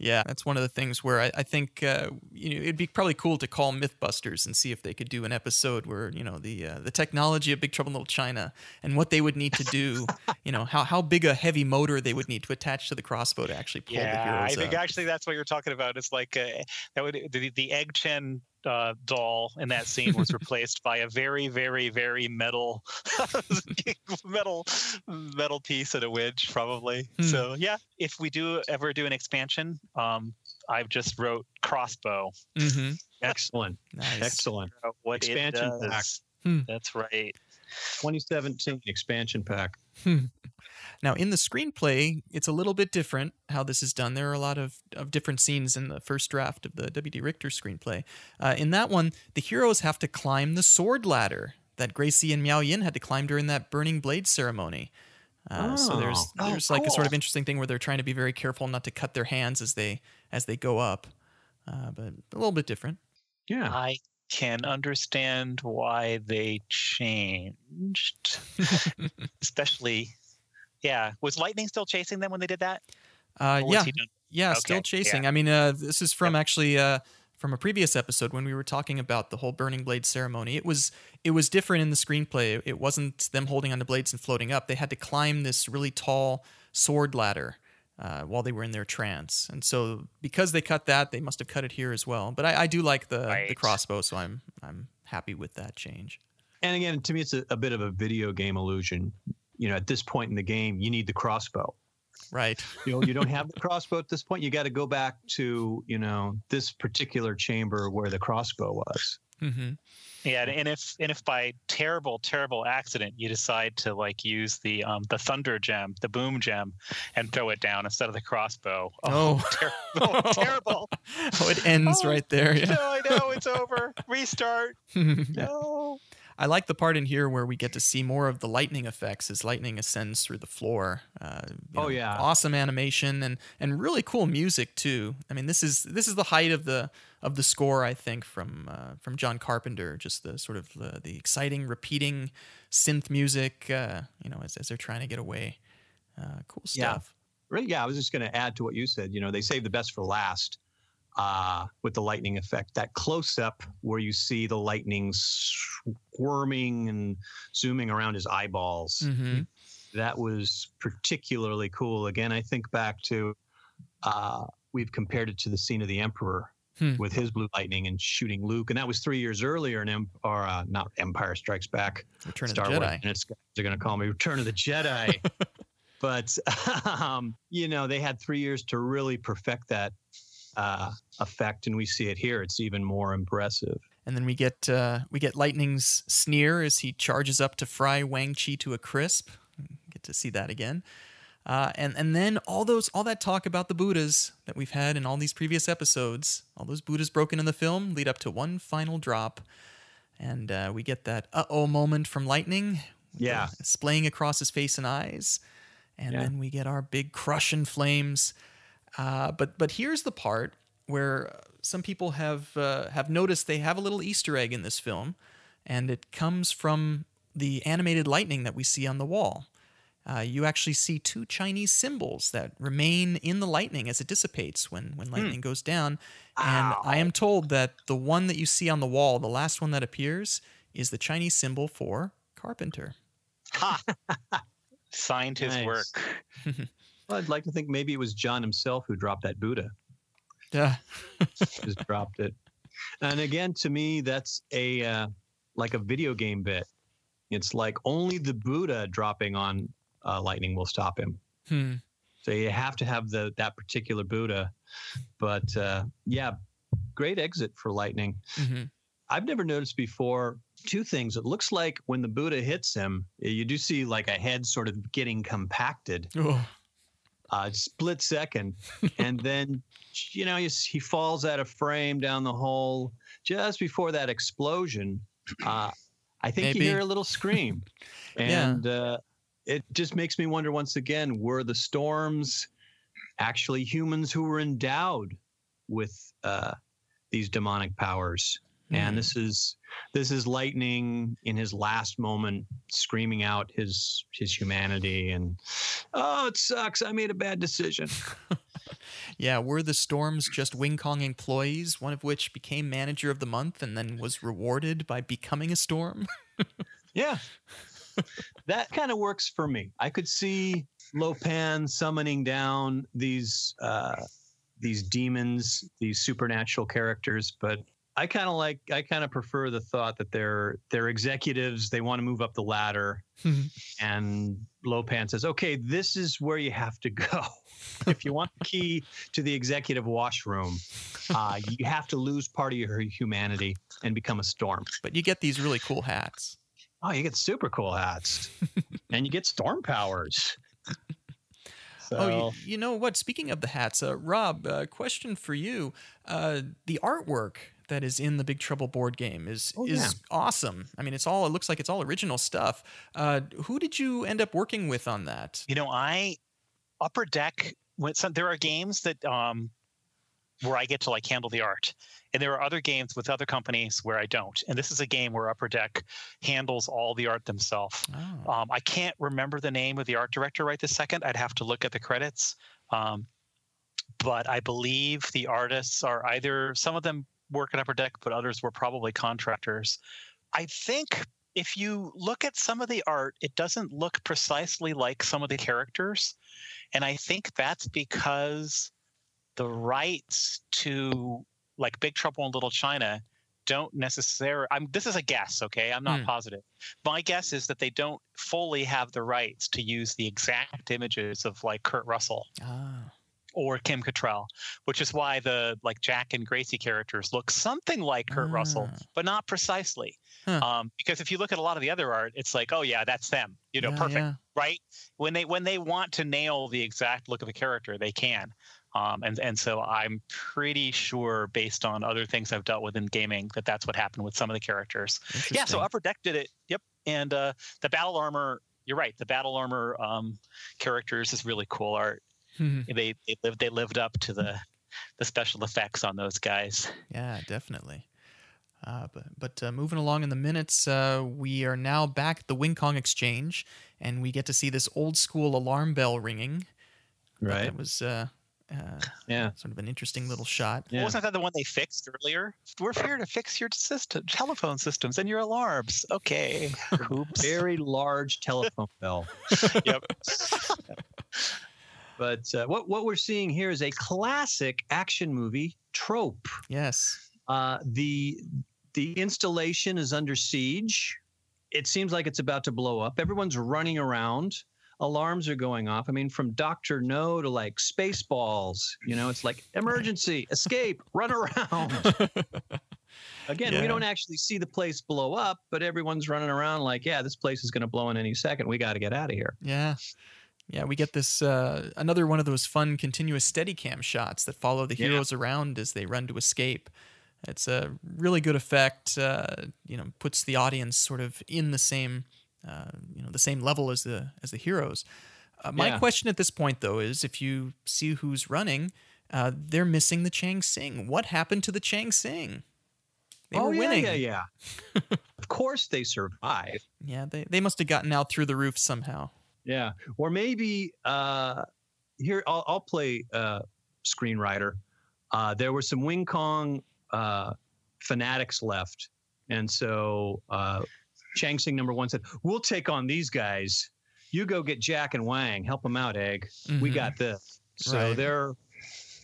[SPEAKER 1] Yeah, that's one of the things where I, I think uh, you know it'd be probably cool to call MythBusters and see if they could do an episode where you know the uh, the technology of Big Trouble in Little China and what they would need to do, you know how how big a heavy motor they would need to attach to the crossbow to actually pull the
[SPEAKER 3] yeah,
[SPEAKER 1] heroes
[SPEAKER 3] I think
[SPEAKER 1] up.
[SPEAKER 3] actually that's what you're talking about. It's like uh, that would the, the Egg Shen uh, doll in that scene was replaced by a very, very, very metal, metal, metal piece and a winch, probably.
[SPEAKER 1] Hmm.
[SPEAKER 3] So yeah, if we do ever do an expansion, um, I've just wrote crossbow.
[SPEAKER 1] mm-hmm.
[SPEAKER 2] Excellent.
[SPEAKER 1] Nice.
[SPEAKER 2] Excellent.
[SPEAKER 3] What
[SPEAKER 2] Expansion pack.
[SPEAKER 1] Hmm.
[SPEAKER 3] That's right.
[SPEAKER 2] 2017 expansion pack.
[SPEAKER 1] Now, in the screenplay, it's a little bit different how this is done. There are a lot of, of different scenes in the first draft of the W.D. Richter screenplay. Uh, in that one, the heroes have to climb the sword ladder that Gracie and Miao Yin had to climb during that burning blade ceremony. Uh, So there's
[SPEAKER 2] Oh.
[SPEAKER 3] Oh,
[SPEAKER 1] there's like a sort of interesting thing where they're trying to be very careful not to cut their hands as they as they go up, uh, but a little bit different.
[SPEAKER 2] Yeah.
[SPEAKER 3] I can understand why they changed, especially. Yeah, was lightning still chasing them when they did that?
[SPEAKER 1] Uh, yeah, Yeah,
[SPEAKER 3] Okay,
[SPEAKER 1] still
[SPEAKER 3] yeah.
[SPEAKER 1] chasing. I mean, uh, this is from actually uh, from a previous episode when we were talking about the whole burning blade ceremony. It was it was different in the screenplay. It wasn't them holding onto blades and floating up. They had to climb this really tall sword ladder uh, while they were in their trance. And so because they cut that, they must have cut it here as well. But I, I do like the the crossbow, so I'm I'm happy with that change.
[SPEAKER 2] And again, to me, it's a, a bit of a video game illusion. You know, at this point in the game, you need the crossbow.
[SPEAKER 1] Right.
[SPEAKER 2] You know, you don't have the crossbow at this point. You got to go back to, you know, this particular chamber where the crossbow was.
[SPEAKER 1] hmm
[SPEAKER 3] Yeah, and if and if by terrible, terrible accident you decide to like use the um the thunder gem, the boom gem, and throw it down instead of the crossbow.
[SPEAKER 1] Oh.
[SPEAKER 3] terrible! terrible!
[SPEAKER 1] oh, it ends
[SPEAKER 3] Oh,
[SPEAKER 1] right there. Yeah.
[SPEAKER 3] No, I know it's over. Restart. No.
[SPEAKER 1] I like the part in here where we get to see more of the lightning effects as lightning ascends through the floor. Uh,
[SPEAKER 2] Oh, yeah.
[SPEAKER 1] awesome animation and and really cool music too. I mean, this is this is the height of the of the score I think from uh, from John Carpenter. Just the sort of uh, the exciting repeating synth music. Uh, you know, as as they're trying to get away. Uh, cool
[SPEAKER 2] Yeah.
[SPEAKER 1] stuff.
[SPEAKER 2] Right? Yeah, I was just going to add to what you said. You know, they save the best for last uh, with the lightning effect. That close up where you see the lightning squirming and zooming around his eyeballs.
[SPEAKER 1] hmm
[SPEAKER 2] that was particularly cool. Again, I think back to uh, we've compared it to the scene of the Emperor
[SPEAKER 1] Hmm.
[SPEAKER 2] with his blue lightning and shooting Luke, and that was three years earlier in Em- or uh, not Empire Strikes Back.
[SPEAKER 1] Return
[SPEAKER 2] Star
[SPEAKER 1] of the
[SPEAKER 2] Wars
[SPEAKER 1] Jedi.
[SPEAKER 2] minutes guys are going to call me Return of the Jedi. but um, you know, they had three years to really perfect that uh, effect, and we see it here. It's even more impressive.
[SPEAKER 1] And then we get uh, we get Lightning's sneer as he charges up to fry Wang Chi to a crisp. Get to see that again. Uh, and and then all those all that talk about the Buddhas that we've had in all these previous episodes, all those Buddhas broken in the film, lead up to one final drop, and uh, we get that uh oh moment from Lightning,
[SPEAKER 2] Yeah.
[SPEAKER 1] splaying across his face and eyes, and
[SPEAKER 2] Yeah.
[SPEAKER 1] then we get our big crush in flames. Uh, but but here's the part where uh, some people have uh, have noticed they have a little Easter egg in this film, and it comes from the animated lightning that we see on the wall. Uh, you actually see two Chinese symbols that remain in the lightning as it dissipates when when lightning goes down. And I am told that the one that you see on the wall, the last one that appears, is the Chinese symbol for carpenter.
[SPEAKER 3] Ha! Signed his
[SPEAKER 2] Nice.
[SPEAKER 3] work.
[SPEAKER 2] Well, I'd like to think maybe it was John himself who dropped that Buddha.
[SPEAKER 1] Yeah.
[SPEAKER 2] just dropped it. And again, to me, that's a uh, like a video game bit. It's like only the Buddha dropping on uh, lightning will stop him.
[SPEAKER 1] Hmm.
[SPEAKER 2] So you have to have the that particular Buddha. But uh, yeah, great exit for lightning.
[SPEAKER 1] hmm
[SPEAKER 2] I've never noticed before two things. It looks like when the Buddha hits him, you do see like a head sort of getting compacted.
[SPEAKER 1] Oh.
[SPEAKER 2] Uh, split second, and then you know he, he falls out of frame down the hole just before that explosion. Uh, I think
[SPEAKER 1] Maybe.
[SPEAKER 2] you hear a little scream,
[SPEAKER 1] Yeah.
[SPEAKER 2] and uh, it just makes me wonder once again: were the storms actually humans who were endowed with uh, these demonic powers? And
[SPEAKER 1] Hmm.
[SPEAKER 2] this is this is lightning in his last moment screaming out his his humanity and oh it sucks i made a bad decision
[SPEAKER 1] Yeah, were the Storms just Wing Kong employees, one of which became manager of the month and then was rewarded by becoming a Storm?
[SPEAKER 2] yeah that kind of works for me i could see Lo Pan summoning down these uh these demons these supernatural characters but i kind of like i kind of prefer the thought that they're they're executives they want to move up the ladder and Lo Pan says, "Okay, this is where you have to go. if you want the key to the executive washroom, uh, you have to lose part of your humanity and become a storm.
[SPEAKER 1] but you get these really cool hats.
[SPEAKER 2] Oh, you get super cool hats, and you get storm powers. So,
[SPEAKER 1] Oh, you, you know what? Speaking of the hats, uh, Rob, uh, question for you: uh, the artwork that is in the Big Trouble board game is
[SPEAKER 2] Oh,
[SPEAKER 1] is
[SPEAKER 2] yeah.
[SPEAKER 1] awesome. I mean, it's all it looks like it's all original stuff. Uh, who did you end up working with on that?
[SPEAKER 3] You know, I upper deck when some there are games that um where I get to like handle the art. And there are other games with other companies where I don't. And this is a game where Upper Deck handles all the art themselves.
[SPEAKER 1] Oh.
[SPEAKER 3] Um, I can't remember the name of the art director right this second. I'd have to look at the credits. Um, but I believe the artists are either some of them work at Upper Deck, but others were probably contractors. I think if you look at some of the art, it doesn't look precisely like some of the characters. And I think that's because the rights to like Big Trouble in Little China don't necessarily I'm this is a guess, okay? I'm not
[SPEAKER 1] Hmm.
[SPEAKER 3] positive. My guess is that they don't fully have the rights to use the exact images of like Kurt Russell
[SPEAKER 1] Ah.
[SPEAKER 3] Or Kim Cattrall, which is why the like Jack and Gracie characters look something like Kurt Russell,
[SPEAKER 1] Ah.
[SPEAKER 3] but not precisely.
[SPEAKER 1] Huh.
[SPEAKER 3] Um, because if you look at a lot of the other art, it's like, oh yeah, that's them. You know,
[SPEAKER 1] Yeah,
[SPEAKER 3] perfect,
[SPEAKER 1] yeah.
[SPEAKER 3] right? When they when they want to nail the exact look of a character, they can. Um, and and so I'm pretty sure, based on other things I've dealt with in gaming, that that's what happened with some of the characters. Yeah, so Upper Deck did it. Yep, and uh, the battle armor. You're right. The battle armor um, characters is really cool art.
[SPEAKER 1] Mhm.
[SPEAKER 3] They they lived they lived up to the the special effects on those guys.
[SPEAKER 1] Yeah, definitely. Uh, but but uh, moving along in the minutes, uh, we are now back at the Wing Kong Exchange, and we get to see this old school alarm bell ringing.
[SPEAKER 2] Right?
[SPEAKER 1] That was uh, uh,
[SPEAKER 2] Yeah.
[SPEAKER 1] sort of an interesting little shot.
[SPEAKER 2] Yeah.
[SPEAKER 3] Wasn't that the one they fixed earlier? We're here to fix your system, telephone systems and your alarms. Okay. Oops.
[SPEAKER 2] Very large telephone bell.
[SPEAKER 3] yep.
[SPEAKER 2] But uh, what what we're seeing here is a classic action movie trope.
[SPEAKER 1] Yes.
[SPEAKER 2] Uh, the the installation is under siege. It seems like it's about to blow up. Everyone's running around. Alarms are going off. I mean, from Doctor No to like Spaceballs. You know, it's like emergency, escape, run around. Again,
[SPEAKER 1] Yeah.
[SPEAKER 2] we don't actually see the place blow up, but everyone's running around like, yeah, this place is going to blow in any second. We got to get out of here.
[SPEAKER 1] Yeah. Yeah, we get this uh, another one of those fun continuous Steadicam shots that follow the
[SPEAKER 2] Yeah.
[SPEAKER 1] heroes around as they run to escape. It's a really good effect. Uh, you know, puts the audience sort of in the same, uh, you know, the same level as the as the heroes. Uh, my
[SPEAKER 2] Yeah.
[SPEAKER 1] question at this point, though, is if you see who's running, uh, they're missing the Chang Sing. What happened to the Chang Sing? They
[SPEAKER 2] oh
[SPEAKER 1] were
[SPEAKER 2] yeah,
[SPEAKER 1] winning.
[SPEAKER 2] yeah, yeah. of course they survive.
[SPEAKER 1] Yeah, they, they must have gotten out through the roof somehow.
[SPEAKER 2] Yeah, or maybe uh, here I'll, I'll play uh, screenwriter. Uh, there were some Wing Kong uh, fanatics left, and so uh, Chang Sing number one said, "We'll take on these guys. You go get Jack and Wang, help them out, Egg. We
[SPEAKER 1] Mhm.
[SPEAKER 2] got this." So
[SPEAKER 1] Right.
[SPEAKER 2] they're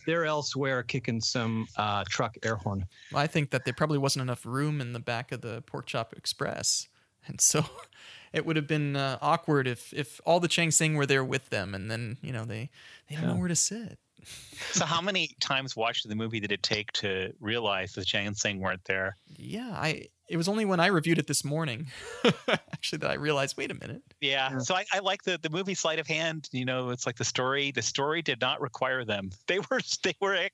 [SPEAKER 2] they're elsewhere kicking some uh, truck air horn.
[SPEAKER 1] Well, I think that there probably wasn't enough room in the back of the Pork Chop Express, and so it would have been uh, awkward if if all the Chang Sing were there with them, and then you know they they don't know where to sit.
[SPEAKER 3] So how many times watching the movie did it take to realize the Chang Sing weren't there?
[SPEAKER 1] Yeah, I it was only when I reviewed it this morning, actually, that I realized. Wait a minute.
[SPEAKER 3] Yeah.
[SPEAKER 2] Yeah.
[SPEAKER 3] So I, I like the the movie sleight of hand. You know, it's like the story. The story did not require them. They were they were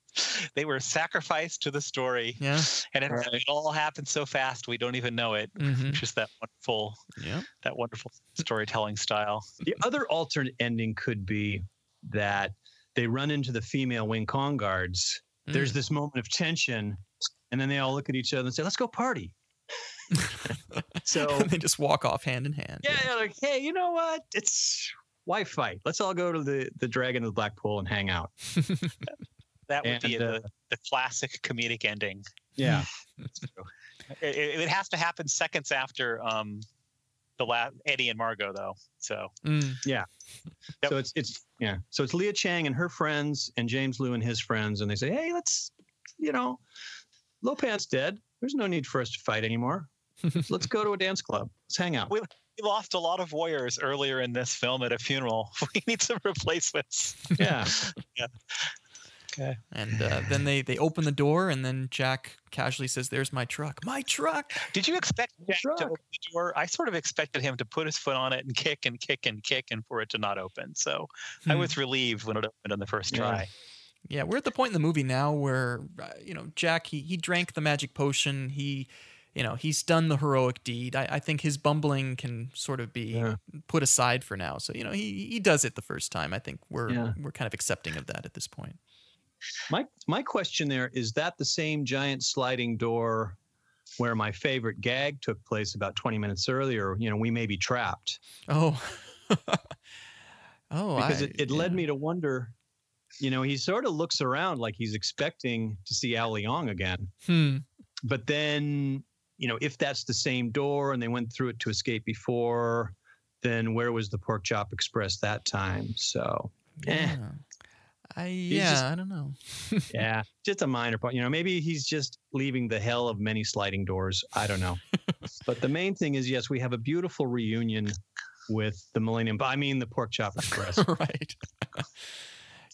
[SPEAKER 3] they were sacrificed to the story,
[SPEAKER 1] Yeah.
[SPEAKER 3] and it,
[SPEAKER 2] Right.
[SPEAKER 3] it all happened so fast we don't even know it.
[SPEAKER 1] hmm
[SPEAKER 3] Just that wonderful
[SPEAKER 1] Yeah.
[SPEAKER 3] that wonderful storytelling style.
[SPEAKER 2] The other alternate ending could be that they run into the female Wing Kong guards. There's
[SPEAKER 1] Mm.
[SPEAKER 2] this moment of tension, and then they all look at each other and say, "Let's go party." so
[SPEAKER 1] they just walk off hand in hand.
[SPEAKER 2] yeah, they're like, hey, you know what? It's why fight? Let's all go to the the Dragon of the Black Pool and hang out.
[SPEAKER 3] That would be
[SPEAKER 2] uh,
[SPEAKER 3] the, the classic comedic ending.
[SPEAKER 2] Yeah,
[SPEAKER 3] It, it, it has to happen seconds after um, the last Eddie and Margo, though. So
[SPEAKER 1] Mm.
[SPEAKER 3] Yep.
[SPEAKER 2] so it's it's yeah. So it's Leah Chang and her friends and James Lew and his friends, and they say, hey, let's you know, Lo Pan's dead. There's no need for us to fight anymore. Let's go to a dance club. Let's hang out.
[SPEAKER 3] we lost a lot of warriors earlier in this film at a funeral. We need some replacements.
[SPEAKER 2] Yeah.
[SPEAKER 3] Okay.
[SPEAKER 1] And uh, then they they open the door, and then Jack casually says, "There's my truck. My truck."
[SPEAKER 3] Did you expect Jack
[SPEAKER 2] Truck.
[SPEAKER 3] to open the door? I sort of expected him to put his foot on it and kick and kick and kick and for it to not open. So I
[SPEAKER 1] Hmm.
[SPEAKER 3] was relieved when it opened on the first
[SPEAKER 2] Yeah.
[SPEAKER 3] try.
[SPEAKER 1] Yeah, we're at the point in the movie now where uh, you know Jack he he drank the magic potion. He, you know, he's done the heroic deed. I, I think his bumbling can sort of be
[SPEAKER 2] Yeah.
[SPEAKER 1] put aside for now. So you know he he does it the first time. I think we're
[SPEAKER 2] Yeah.
[SPEAKER 1] we're kind of accepting of that at this point.
[SPEAKER 2] My my question there is that the same giant sliding door where my favorite gag took place about 20 minutes earlier, you know, we may be trapped.
[SPEAKER 1] Oh, oh,
[SPEAKER 2] Because
[SPEAKER 1] I-
[SPEAKER 2] it, it led me to wonder, you know, he sort of looks around like he's expecting to see Al Leong again.
[SPEAKER 1] Hmm.
[SPEAKER 2] But then, you know, if that's the same door and they went through it to escape before, then where was the pork chop express that time? So Eh.
[SPEAKER 1] Yeah. I yeah,
[SPEAKER 2] just-
[SPEAKER 1] I don't know.
[SPEAKER 2] yeah, just a minor point. You know, maybe he's just leaving the hell of many sliding doors. I don't know. but the main thing is, yes, we have a beautiful reunion with the Millennium. But I mean, the Pork Chop Express.
[SPEAKER 1] right.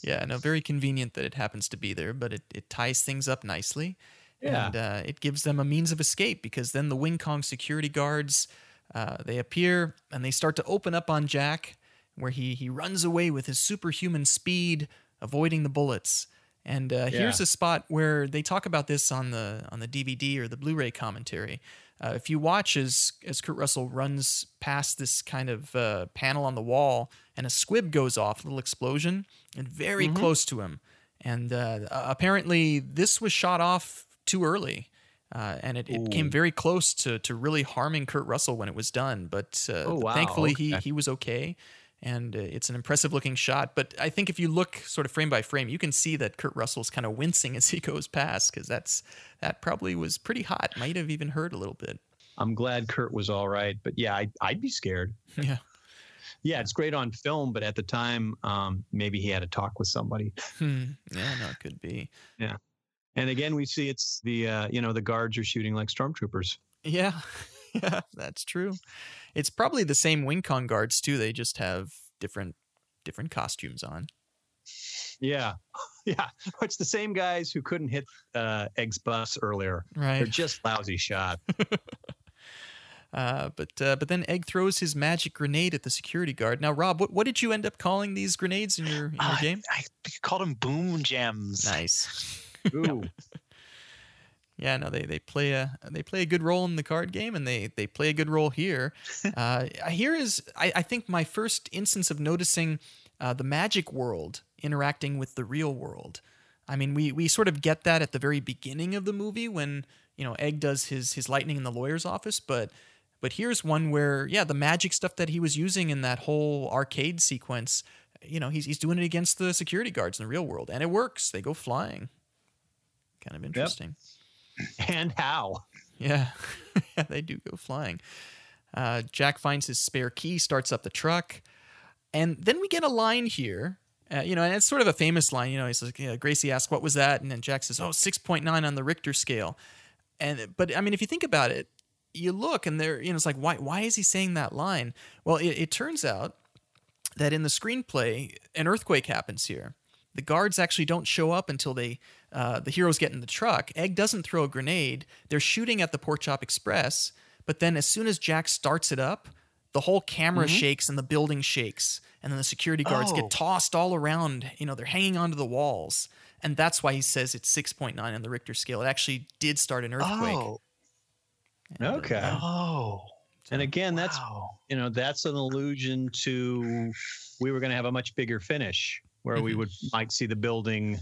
[SPEAKER 1] yeah, no, very convenient that it happens to be there, but it, it ties things up nicely.
[SPEAKER 2] Yeah.
[SPEAKER 1] And uh, it gives them a means of escape because then the Wing Kong security guards uh, they appear and they start to open up on Jack, where he he runs away with his superhuman speed, avoiding the bullets. And uh, here's
[SPEAKER 2] Yeah.
[SPEAKER 1] a spot where they talk about this on the on the DVD or the Blu-ray commentary. Uh, if you watch as as Kurt Russell runs past this kind of uh, panel on the wall, and a squib goes off, a little explosion, and very
[SPEAKER 2] Mhm.
[SPEAKER 1] close to him. And uh, apparently, this was shot off too early, uh, and it, it came very close to to really harming Kurt Russell when it was done. But uh,
[SPEAKER 2] Oh, wow.
[SPEAKER 1] thankfully, he
[SPEAKER 2] Okay.
[SPEAKER 1] he was okay. And uh, it's an impressive looking shot. But I think if you look sort of frame by frame, you can see that Kurt Russell's kind of wincing as he goes past because that's that probably was pretty hot. Might have even hurt a little bit.
[SPEAKER 2] I'm glad Kurt was all right, but yeah, I, I'd be scared.
[SPEAKER 1] Yeah.
[SPEAKER 2] Yeah, it's great on film, but at the time, um, maybe he had a talk with somebody.
[SPEAKER 1] Hmm. Yeah, no, it could be.
[SPEAKER 2] And again, we see it's the uh, you know the guards are shooting like stormtroopers.
[SPEAKER 1] Yeah, yeah, that's true. It's probably the same Wing Kong guards too. They just have different different costumes on.
[SPEAKER 2] Yeah, yeah. It's the same guys who couldn't hit uh, Egg's bus earlier.
[SPEAKER 1] Right, They're
[SPEAKER 2] just lousy shot.
[SPEAKER 1] Uh, but uh, but then Egg throws his magic grenade at the security guard. Now, Rob, what, what did you end up calling these grenades in your in your
[SPEAKER 3] Uh,
[SPEAKER 1] game?
[SPEAKER 3] I called them boom gems.
[SPEAKER 1] Nice.
[SPEAKER 2] Ooh,
[SPEAKER 1] Yeah, no, they, they play a they play a good role in the card game, and they they play a good role here. uh, here is I, I think my first instance of noticing uh, the magic world interacting with the real world. I mean, we we sort of get that at the very beginning of the movie when you know Egg does his his lightning in the lawyer's office, but but here's one where yeah, the magic stuff that he was using in that whole arcade sequence, you know, he's he's doing it against the security guards in the real world, and it works. They go flying. Kind of interesting.
[SPEAKER 2] and how?
[SPEAKER 1] Yeah, they do go flying. Uh, Jack finds his spare key, starts up the truck, and then we get a line here. Uh, you know, and it's sort of a famous line. You know, he you know, Gracie asks, "What was that?" And then Jack says, "Oh, 6.9 on the Richter scale." And but I mean, if you think about it, you look and there, you know, it's like, why why is he saying that line? Well, it, it turns out that in the screenplay, an earthquake happens here. The the guards actually don't show up until they uh, the heroes get in the truck. Egg doesn't throw a grenade. They're shooting at the Pork Chop Express, but then as soon as Jack starts it up, the whole camera shakes and the building shakes, and then the security guards
[SPEAKER 2] Oh.
[SPEAKER 1] get tossed all around. You know, they're hanging onto the walls, and that's why he says it's six point nine on the Richter scale. It actually did start an earthquake.
[SPEAKER 3] Oh,
[SPEAKER 2] Okay.
[SPEAKER 3] oh,
[SPEAKER 2] And again, that's
[SPEAKER 3] wow.
[SPEAKER 2] you know that's an allusion to we were going to have a much bigger finish where we
[SPEAKER 1] Mhm.
[SPEAKER 2] would might see the building,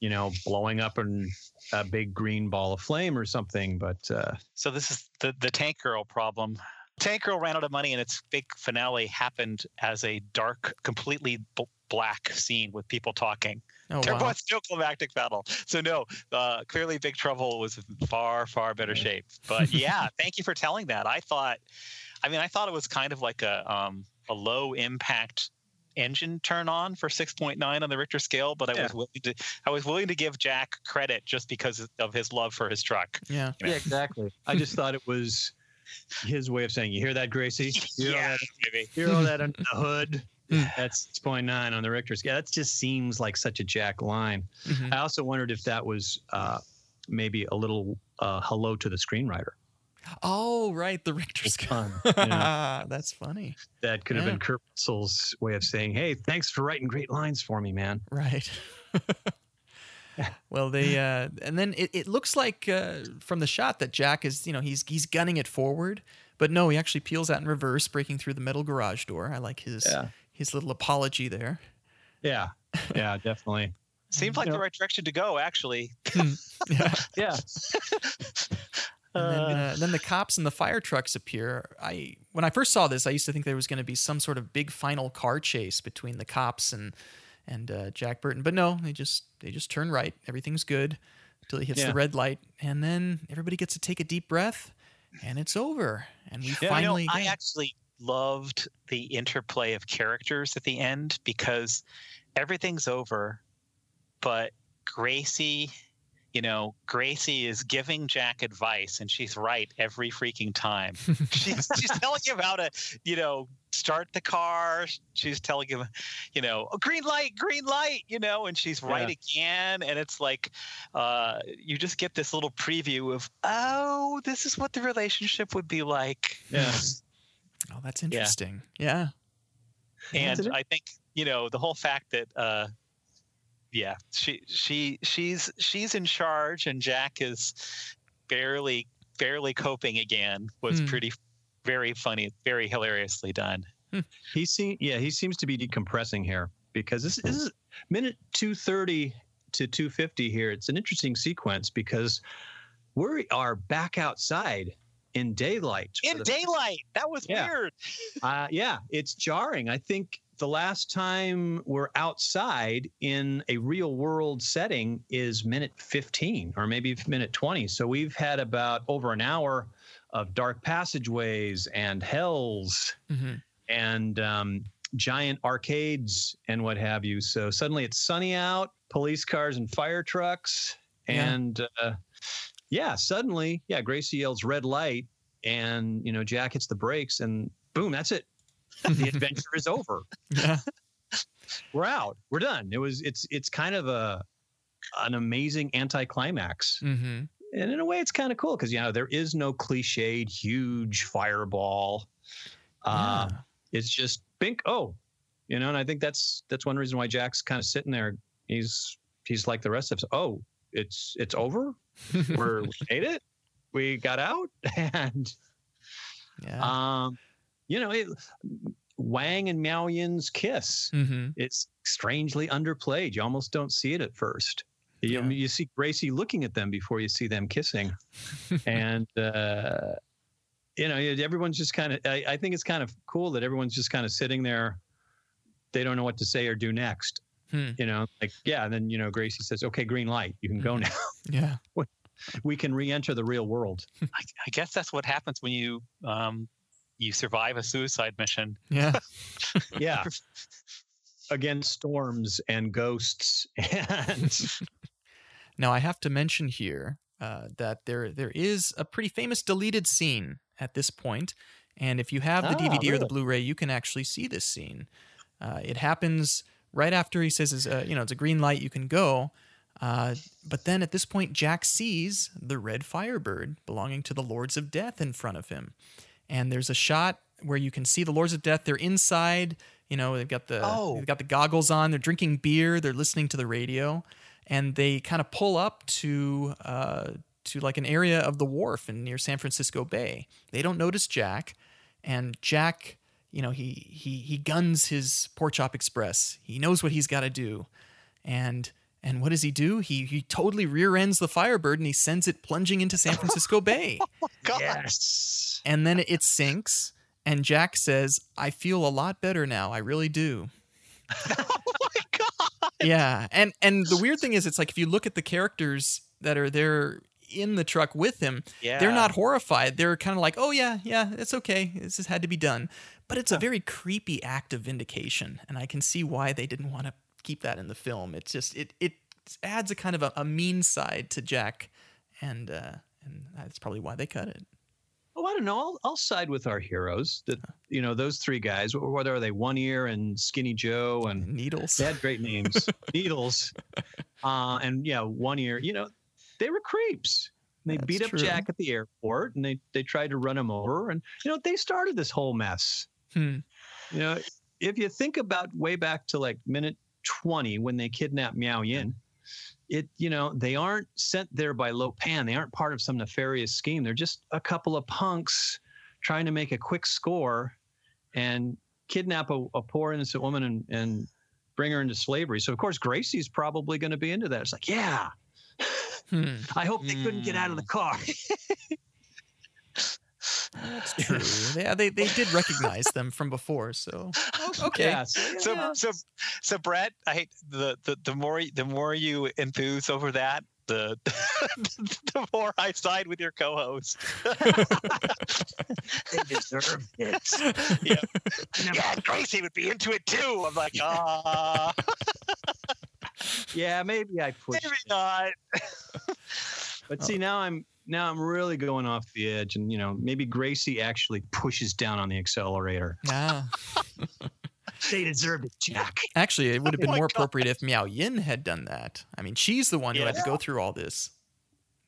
[SPEAKER 2] you know, blowing up in a big green ball of flame or something. But uh,
[SPEAKER 3] So this is the the Tank Girl problem. Tank Girl ran out of money, and its big finale happened as a dark, completely b- black scene with people talking.
[SPEAKER 1] Oh
[SPEAKER 3] there
[SPEAKER 1] wow!
[SPEAKER 3] was no climactic battle. So no, uh, clearly Big Trouble was far, far better shape. But yeah, thank you for telling that. I thought, I mean, I thought it was kind of like a um, a low impact engine turn on for 6.9 on the Richter scale, but I
[SPEAKER 2] Yeah.
[SPEAKER 3] was willing to I was willing to give Jack credit just because of his love for his truck.
[SPEAKER 1] Yeah,
[SPEAKER 3] you know.
[SPEAKER 2] yeah, exactly. I just thought it was his way of saying, "You hear that, Gracie? You hear all
[SPEAKER 3] yeah,
[SPEAKER 2] that
[SPEAKER 3] maybe.
[SPEAKER 2] hear all that under the hood. That's 6.9 on the Richter scale. That just seems like such a Jack line.
[SPEAKER 1] Mhm.
[SPEAKER 2] I also wondered if that was uh, maybe a little uh, hello to the screenwriter.
[SPEAKER 1] Oh right, the Richter scale.
[SPEAKER 2] Fun. you know?
[SPEAKER 1] That's funny.
[SPEAKER 2] that could have been Kurt Russell's way of saying, "Hey, thanks for writing great lines for me, man."
[SPEAKER 1] Right. well, they uh, and then it, it looks like uh, from the shot that Jack is, you know, he's he's gunning it forward, but no, he actually peels out in reverse, breaking through the metal garage door. I like his
[SPEAKER 2] Yeah.
[SPEAKER 1] his little apology there.
[SPEAKER 2] Yeah, yeah, definitely.
[SPEAKER 3] Seems like
[SPEAKER 2] Yeah.
[SPEAKER 3] the right direction to go, actually.
[SPEAKER 1] Yeah.
[SPEAKER 2] Yeah,
[SPEAKER 1] And then,
[SPEAKER 3] Uh,
[SPEAKER 1] uh, then the cops and the fire trucks appear. I when I first saw this, I used to think there was going to be some sort of big final car chase between the cops and and uh, Jack Burton, but no, they just they just turn right. Everything's good until he hits
[SPEAKER 2] Yeah.
[SPEAKER 1] the red light, and then everybody gets to take a deep breath, and it's over, and we
[SPEAKER 2] Yeah,
[SPEAKER 3] You know,
[SPEAKER 1] finally.
[SPEAKER 3] I actually loved the interplay of characters at the end because everything's over, but Gracie, you know, Gracie is giving Jack advice and she's right every freaking time. she's, she's telling him how to, you know, start the car. She's telling him, you know, oh, green light, green light, you know, and she's right again. And it's like, uh, you just get this little preview of, oh, this is what the relationship would be like.
[SPEAKER 2] yeah,
[SPEAKER 1] oh, that's interesting. Yeah.
[SPEAKER 3] and I think you know the whole fact that uh, yeah, she she she's she's in charge, and Jack is barely barely coping again was
[SPEAKER 1] Hmm.
[SPEAKER 3] pretty very funny, very hilariously done.
[SPEAKER 2] he seems. Yeah, he seems to be decompressing here because this, this is minute two thirty to two fifty here. It's an interesting sequence because we are back outside in daylight.
[SPEAKER 3] In
[SPEAKER 2] the
[SPEAKER 3] daylight, that was
[SPEAKER 2] Yeah.
[SPEAKER 3] weird.
[SPEAKER 2] Uh, yeah, it's jarring. I think the last time we're outside in a real world setting is minute 15 or maybe minute 20. So we've had about over an hour of dark passageways and hells
[SPEAKER 1] hmm
[SPEAKER 2] and um, giant arcades and what have you. So suddenly it's sunny out, police cars and fire trucks.
[SPEAKER 1] Yeah.
[SPEAKER 2] And uh, yeah, suddenly, yeah, Gracie yells red light and, you know, Jack hits the brakes and boom, that's it. The adventure is over.
[SPEAKER 1] Yeah.
[SPEAKER 2] We're out. We're done. It was, it's, it's kind of a, an amazing anticlimax.
[SPEAKER 1] hmm
[SPEAKER 2] And in a way, it's kind of cool because, you know, there is no cliched huge fireball. Uh,
[SPEAKER 1] Yeah.
[SPEAKER 2] it's just bink oh you know and i think that's that's one reason why jack's kind of sitting there he's he's like the rest of us oh it's it's over We're, we made it we got out and
[SPEAKER 1] yeah.
[SPEAKER 2] um you know it, wang and miao yin's kiss
[SPEAKER 1] hmm
[SPEAKER 2] it's strangely underplayed. You almost don't see it at first. You,
[SPEAKER 1] Yeah.
[SPEAKER 2] you see gracie looking at them before you see them kissing. And uh you know everyone's just kind of I, I think it's kind of cool that everyone's just kind of sitting there. They don't know what to say or do next
[SPEAKER 1] Hmm.
[SPEAKER 2] you know like yeah and then you know gracie says okay green light. You can go now.
[SPEAKER 1] Yeah.
[SPEAKER 2] we can re-enter the real world.
[SPEAKER 3] I, I guess that's what happens when you um, you survive a suicide mission.
[SPEAKER 1] Yeah.
[SPEAKER 2] yeah against storms and ghosts and
[SPEAKER 1] Now I have to mention here uh, that there there is a pretty famous deleted scene at this point, and if you have the
[SPEAKER 2] Ah,
[SPEAKER 1] DVD or the? Blu-ray, you can actually see this scene. Uh, it happens right after he says, uh, you know, it's a green light, you can go. Uh, but then at this point, Jack sees the red Firebird belonging to the Lords of Death in front of him. And there's a shot where you can see the Lords of Death. They're inside. You know, they've got the
[SPEAKER 2] Oh.
[SPEAKER 1] they've got the goggles on. They're drinking beer. They're listening to the radio, and they kind of pull up to uh, to like an area of the wharf and near San Francisco Bay. They don't notice Jack, and Jack, you know, he he he guns his Pork Chop Express. He knows what he's got to do, and and what does he do? He he totally rear ends the Firebird and he sends it plunging into San Francisco Bay.
[SPEAKER 3] Oh God.
[SPEAKER 2] Yes.
[SPEAKER 1] And then it sinks, and Jack says, I feel a lot better now. I really do.
[SPEAKER 3] Oh my God.
[SPEAKER 1] Yeah. And and the weird thing is it's like if you look at the characters that are there in the truck with him,
[SPEAKER 3] Yeah.
[SPEAKER 1] they're not horrified. They're kind of like, "Oh yeah, yeah, it's okay. This has had to be done." But it's a very creepy act of vindication, and I can see why they didn't want to keep that in the film. It's just it it adds a kind of a, a mean side to Jack, and uh, and that's probably why they cut it.
[SPEAKER 2] Oh, I don't know. I'll, I'll side with our heroes. That you know, those three guys. What are they? One Ear and Skinny Joe, and
[SPEAKER 1] Needles.
[SPEAKER 2] they had great names. Needles, uh, and yeah, One Ear. You know, they were creeps. They
[SPEAKER 1] That's
[SPEAKER 2] beat up
[SPEAKER 1] true.
[SPEAKER 2] Jack at the airport, and they they tried to run him over, and you know, they started this whole mess.
[SPEAKER 1] Hmm.
[SPEAKER 2] You know, if you think about way back to like minute 20 when they kidnapped Miao Yin, it, you know, they aren't sent there by Lo Pan. They aren't part of some nefarious scheme. They're just a couple of punks trying to make a quick score and kidnap a, a poor innocent woman and, and bring her into slavery. So, of course, Gracie's probably going to be into that. It's like, yeah,
[SPEAKER 1] Hmm.
[SPEAKER 2] I hope they couldn't get out of the car.
[SPEAKER 1] That's true. yeah, they they did recognize them from before, so okay.
[SPEAKER 2] Yeah, so, yeah.
[SPEAKER 3] So so so Brett, I hate the the the more the more you enthuse over that, the the more I side with your co-host.
[SPEAKER 2] they deserve it.
[SPEAKER 3] yeah, yeah, Gracie would be into it too. I'm like, ah,
[SPEAKER 2] Yeah, maybe I pushed
[SPEAKER 3] maybe not.
[SPEAKER 2] But see, now I'm now I'm really going off the edge, and you know, maybe Gracie actually pushes down on the accelerator.
[SPEAKER 1] Yeah.
[SPEAKER 2] They deserved it, Jack.
[SPEAKER 1] Actually, it would have been
[SPEAKER 3] Oh
[SPEAKER 1] more
[SPEAKER 3] God.
[SPEAKER 1] appropriate if Miao Yin had done that. I mean, she's the one who had to go through all this.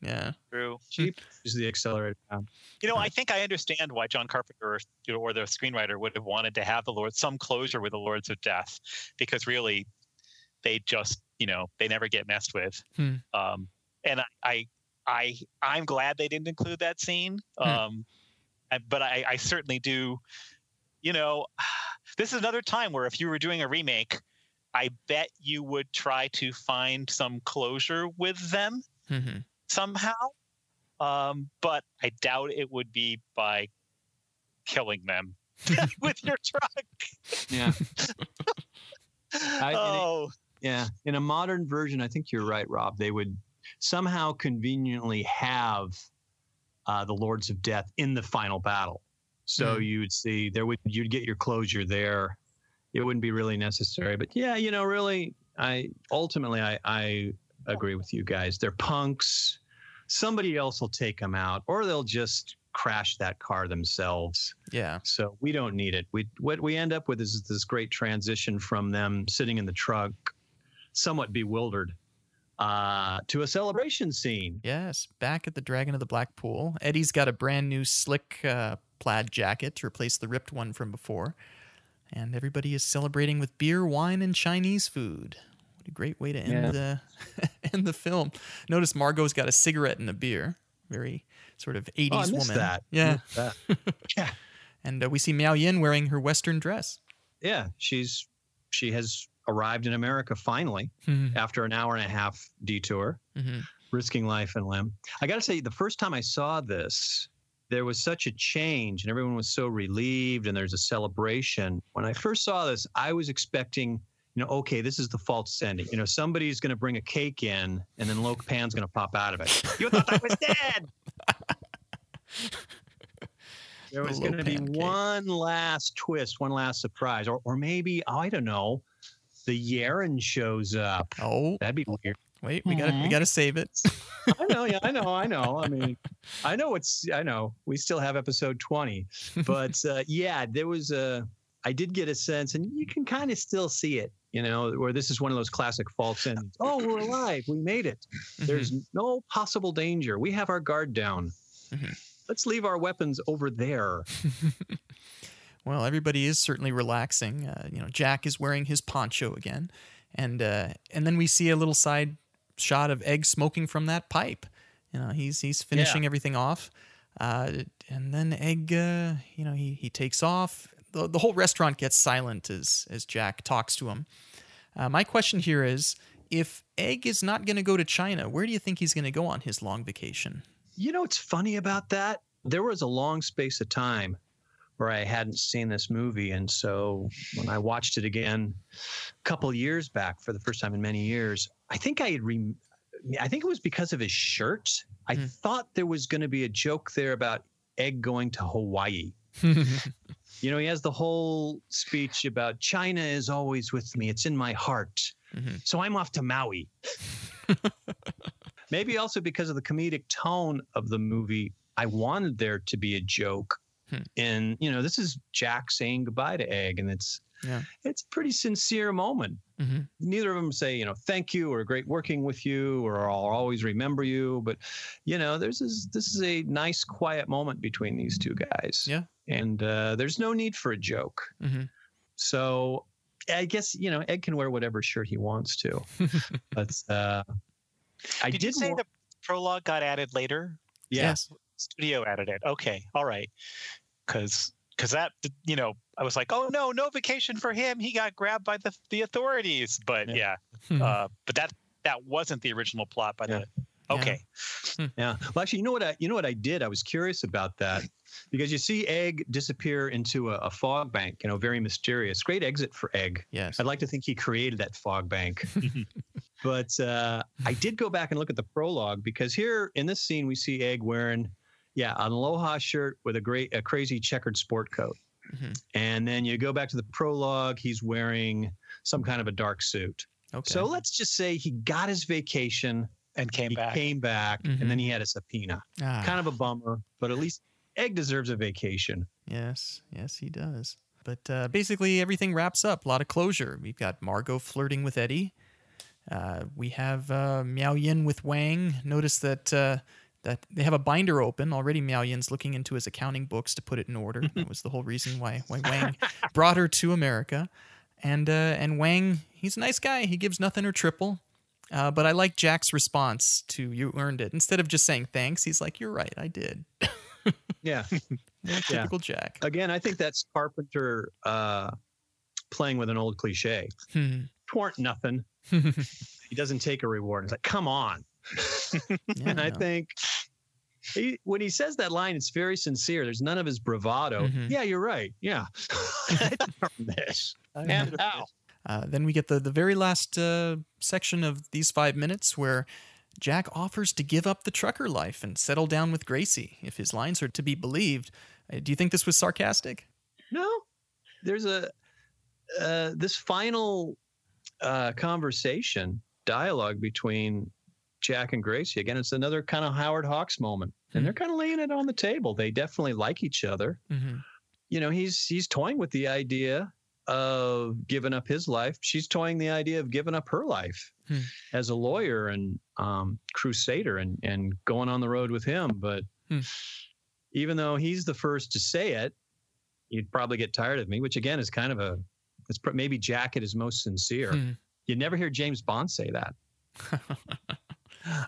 [SPEAKER 1] Yeah.
[SPEAKER 3] True.
[SPEAKER 2] She pushes the accelerator down.
[SPEAKER 3] You know, I think I understand why John Carpenter or, or the screenwriter would have wanted to have the Lord some closure with the Lords of Death, because really, they just you know they never get messed with.
[SPEAKER 1] Hmm.
[SPEAKER 3] Um, and I, I, I, I'm glad they didn't include that scene.
[SPEAKER 1] Hmm.
[SPEAKER 3] Um, I- but I, I certainly do. You know, this is another time where if you were doing a remake, I bet you would try to find some closure with them
[SPEAKER 1] hmm
[SPEAKER 3] somehow. Um, but I doubt it would be by killing them with your truck.
[SPEAKER 2] Yeah, I-
[SPEAKER 3] oh,
[SPEAKER 2] yeah. In a modern version, I think you're right, Rob. They would somehow conveniently have uh, the Lords of Death in the final battle, so
[SPEAKER 1] Hmm.
[SPEAKER 2] you'd see there would you'd get your closure there. It wouldn't be really necessary, but yeah, you know, really, I ultimately I I agree with you guys. They're punks. Somebody else will take them out, or they'll just crash that car themselves.
[SPEAKER 1] Yeah.
[SPEAKER 2] So we don't need it. We what we end up with is this great transition from them sitting in the truck, somewhat bewildered, uh, to a celebration scene.
[SPEAKER 1] Yes. Back at the Dragon of the Black Pool, Eddie's got a brand new slick uh, plaid jacket to replace the ripped one from before. And everybody is celebrating with beer, wine, and Chinese food. What a great way to end the end the film. Notice Margo's got a cigarette and a beer. Very sort of 80s
[SPEAKER 2] Oh, I missed
[SPEAKER 1] woman.
[SPEAKER 2] that. I
[SPEAKER 1] Yeah.
[SPEAKER 2] missed that.
[SPEAKER 1] And uh, we see Miao Yin wearing her Western dress.
[SPEAKER 2] yeah. She's she has arrived in America finally
[SPEAKER 1] Mhm.
[SPEAKER 2] after an hour and a half detour,
[SPEAKER 1] Mhm.
[SPEAKER 2] risking life and limb. I got to say, the first time I saw this, there was such a change, and everyone was so relieved, and there's a celebration. When I first saw this, I was expecting. You know, okay, this is the false ending. You know, somebody's going to bring a cake in, and then Lo Pan's going to pop out of it. You thought I was dead. There
[SPEAKER 1] The
[SPEAKER 2] was going to be one last twist, one last surprise, or or maybe I don't know, the Yaren shows up.
[SPEAKER 1] Oh,
[SPEAKER 2] That'd be weird.
[SPEAKER 1] wait, we got to we got to save it.
[SPEAKER 2] I know, yeah, I know, I know. I mean, I know it's, I know. We still have episode twenty, but uh, yeah, there was a. I did get a sense, and you can kind of still see it you know, where this is one of those classic false endings. Oh, we're alive. We made it. There's no possible danger. We have our guard down.
[SPEAKER 1] Mhm.
[SPEAKER 2] Let's leave our weapons over there.
[SPEAKER 1] Well, everybody is certainly relaxing. Uh, you know, Jack is wearing his poncho again, and uh, and then we see a little side shot of Egg smoking from that pipe. You know, he's he's finishing everything off, uh, and then Egg, uh, you know, he he takes off. The, the whole restaurant gets silent as as Jack talks to him. Uh, my question here is, if Egg is not going to go to China, where do you think he's going to go on his long vacation?
[SPEAKER 2] You know what's funny about that? There was a long space of time where I hadn't seen this movie. And so when I watched it again a couple years back for the first time in many years, I think I had re- I think it was because of his shirt. I
[SPEAKER 1] Hmm.
[SPEAKER 2] thought there was going to be a joke there about Egg going to Hawaii. You know, he has the whole speech about China is always with me. It's in my heart.
[SPEAKER 1] Mhm.
[SPEAKER 2] So I'm off to Maui. Maybe also because of the comedic tone of the movie, I wanted there to be a joke.
[SPEAKER 1] Hmm.
[SPEAKER 2] And you know, this is Jack saying goodbye to Egg, and it's
[SPEAKER 1] Yeah.
[SPEAKER 2] it's a pretty sincere moment.
[SPEAKER 1] Mhm.
[SPEAKER 2] Neither of them say, you know, thank you or great working with you or I'll always remember you. But you know, there's this this is a nice quiet moment between these two guys.
[SPEAKER 1] Yeah.
[SPEAKER 2] And uh, there's no need for a joke.
[SPEAKER 1] Mhm.
[SPEAKER 2] So I guess you know Ed can wear whatever shirt he wants to. but uh, I
[SPEAKER 5] Did,
[SPEAKER 2] did,
[SPEAKER 5] you say
[SPEAKER 2] wa-
[SPEAKER 5] the prologue got added later?
[SPEAKER 2] yeah.
[SPEAKER 1] Yes.
[SPEAKER 5] Studio added it. Okay, all right. Because because that you know I was like, oh no, no vacation for him. He got grabbed by the the authorities. But
[SPEAKER 2] Yeah.
[SPEAKER 5] yeah, uh, but that that wasn't the original plot by
[SPEAKER 2] Yeah.
[SPEAKER 5] the. Okay.
[SPEAKER 2] Yeah. Well, actually, you know what I you know what I did? I was curious about that because you see Egg disappear into a, a fog bank. You know, very mysterious. Great exit for Egg.
[SPEAKER 1] yes.
[SPEAKER 2] I'd like to think he created that fog bank. but uh, I did go back and look at the prologue because here in this scene we see Egg wearing, yeah, an aloha shirt with a great, a crazy checkered sport coat.
[SPEAKER 1] Mhm.
[SPEAKER 2] And then you go back to the prologue, he's wearing some kind of a dark suit.
[SPEAKER 1] Okay.
[SPEAKER 2] So let's just say he got his vacation,
[SPEAKER 5] And came
[SPEAKER 2] he
[SPEAKER 5] back.
[SPEAKER 2] came back,
[SPEAKER 1] Mhm.
[SPEAKER 2] and then he had a subpoena.
[SPEAKER 1] Ah.
[SPEAKER 2] Kind of a bummer, but at least Egg deserves a vacation.
[SPEAKER 1] Yes, yes, he does. But uh, basically, everything wraps up. A lot of closure. We've got Margo flirting with Eddie. Uh, we have uh, Miao Yin with Wang. Notice that uh, that they have a binder open already. Miao Yin's looking into his accounting books to put it in order. that was the whole reason why why Wang brought her to America. And uh, and Wang, he's a nice guy. He gives nothing or triple. Uh, but I like Jack's response to "You earned it." Instead of just saying thanks, he's like, "You're right, I did."
[SPEAKER 2] Yeah.
[SPEAKER 1] More typical Jack.
[SPEAKER 2] Again, I think that's Carpenter uh, playing with an old cliche.
[SPEAKER 1] Hmm.
[SPEAKER 2] Twarn't nothing. He doesn't take a reward. It's like, come on.
[SPEAKER 1] Yeah,
[SPEAKER 2] and I
[SPEAKER 1] no.
[SPEAKER 2] think he, when he says that line, it's very sincere. There's none of his bravado.
[SPEAKER 1] Mhm.
[SPEAKER 2] Yeah, you're right. Yeah. I didn't earn this. And how?
[SPEAKER 1] Uh, then we get the, the very last uh, section of these five minutes where Jack offers to give up the trucker life and settle down with Gracie, if his lines are to be believed. Uh, do you think this was sarcastic?
[SPEAKER 2] No, there's a uh, this final uh, conversation dialogue between Jack and Gracie. Again, it's another kind of Howard Hawks moment,
[SPEAKER 1] Hmm.
[SPEAKER 2] and they're kind of laying it on the table. They definitely like each other.
[SPEAKER 1] Mm-hmm.
[SPEAKER 2] You know, he's he's toying with the idea of giving up his life. She's toying the idea of giving up her life
[SPEAKER 1] Hmm.
[SPEAKER 2] as a lawyer and um, crusader and and going on the road with him. But
[SPEAKER 1] Hmm.
[SPEAKER 2] even though he's the first to say it, you'd probably get tired of me. Which again is kind of a it's maybe Jack at his most sincere.
[SPEAKER 1] Hmm.
[SPEAKER 2] You never hear James Bond say that.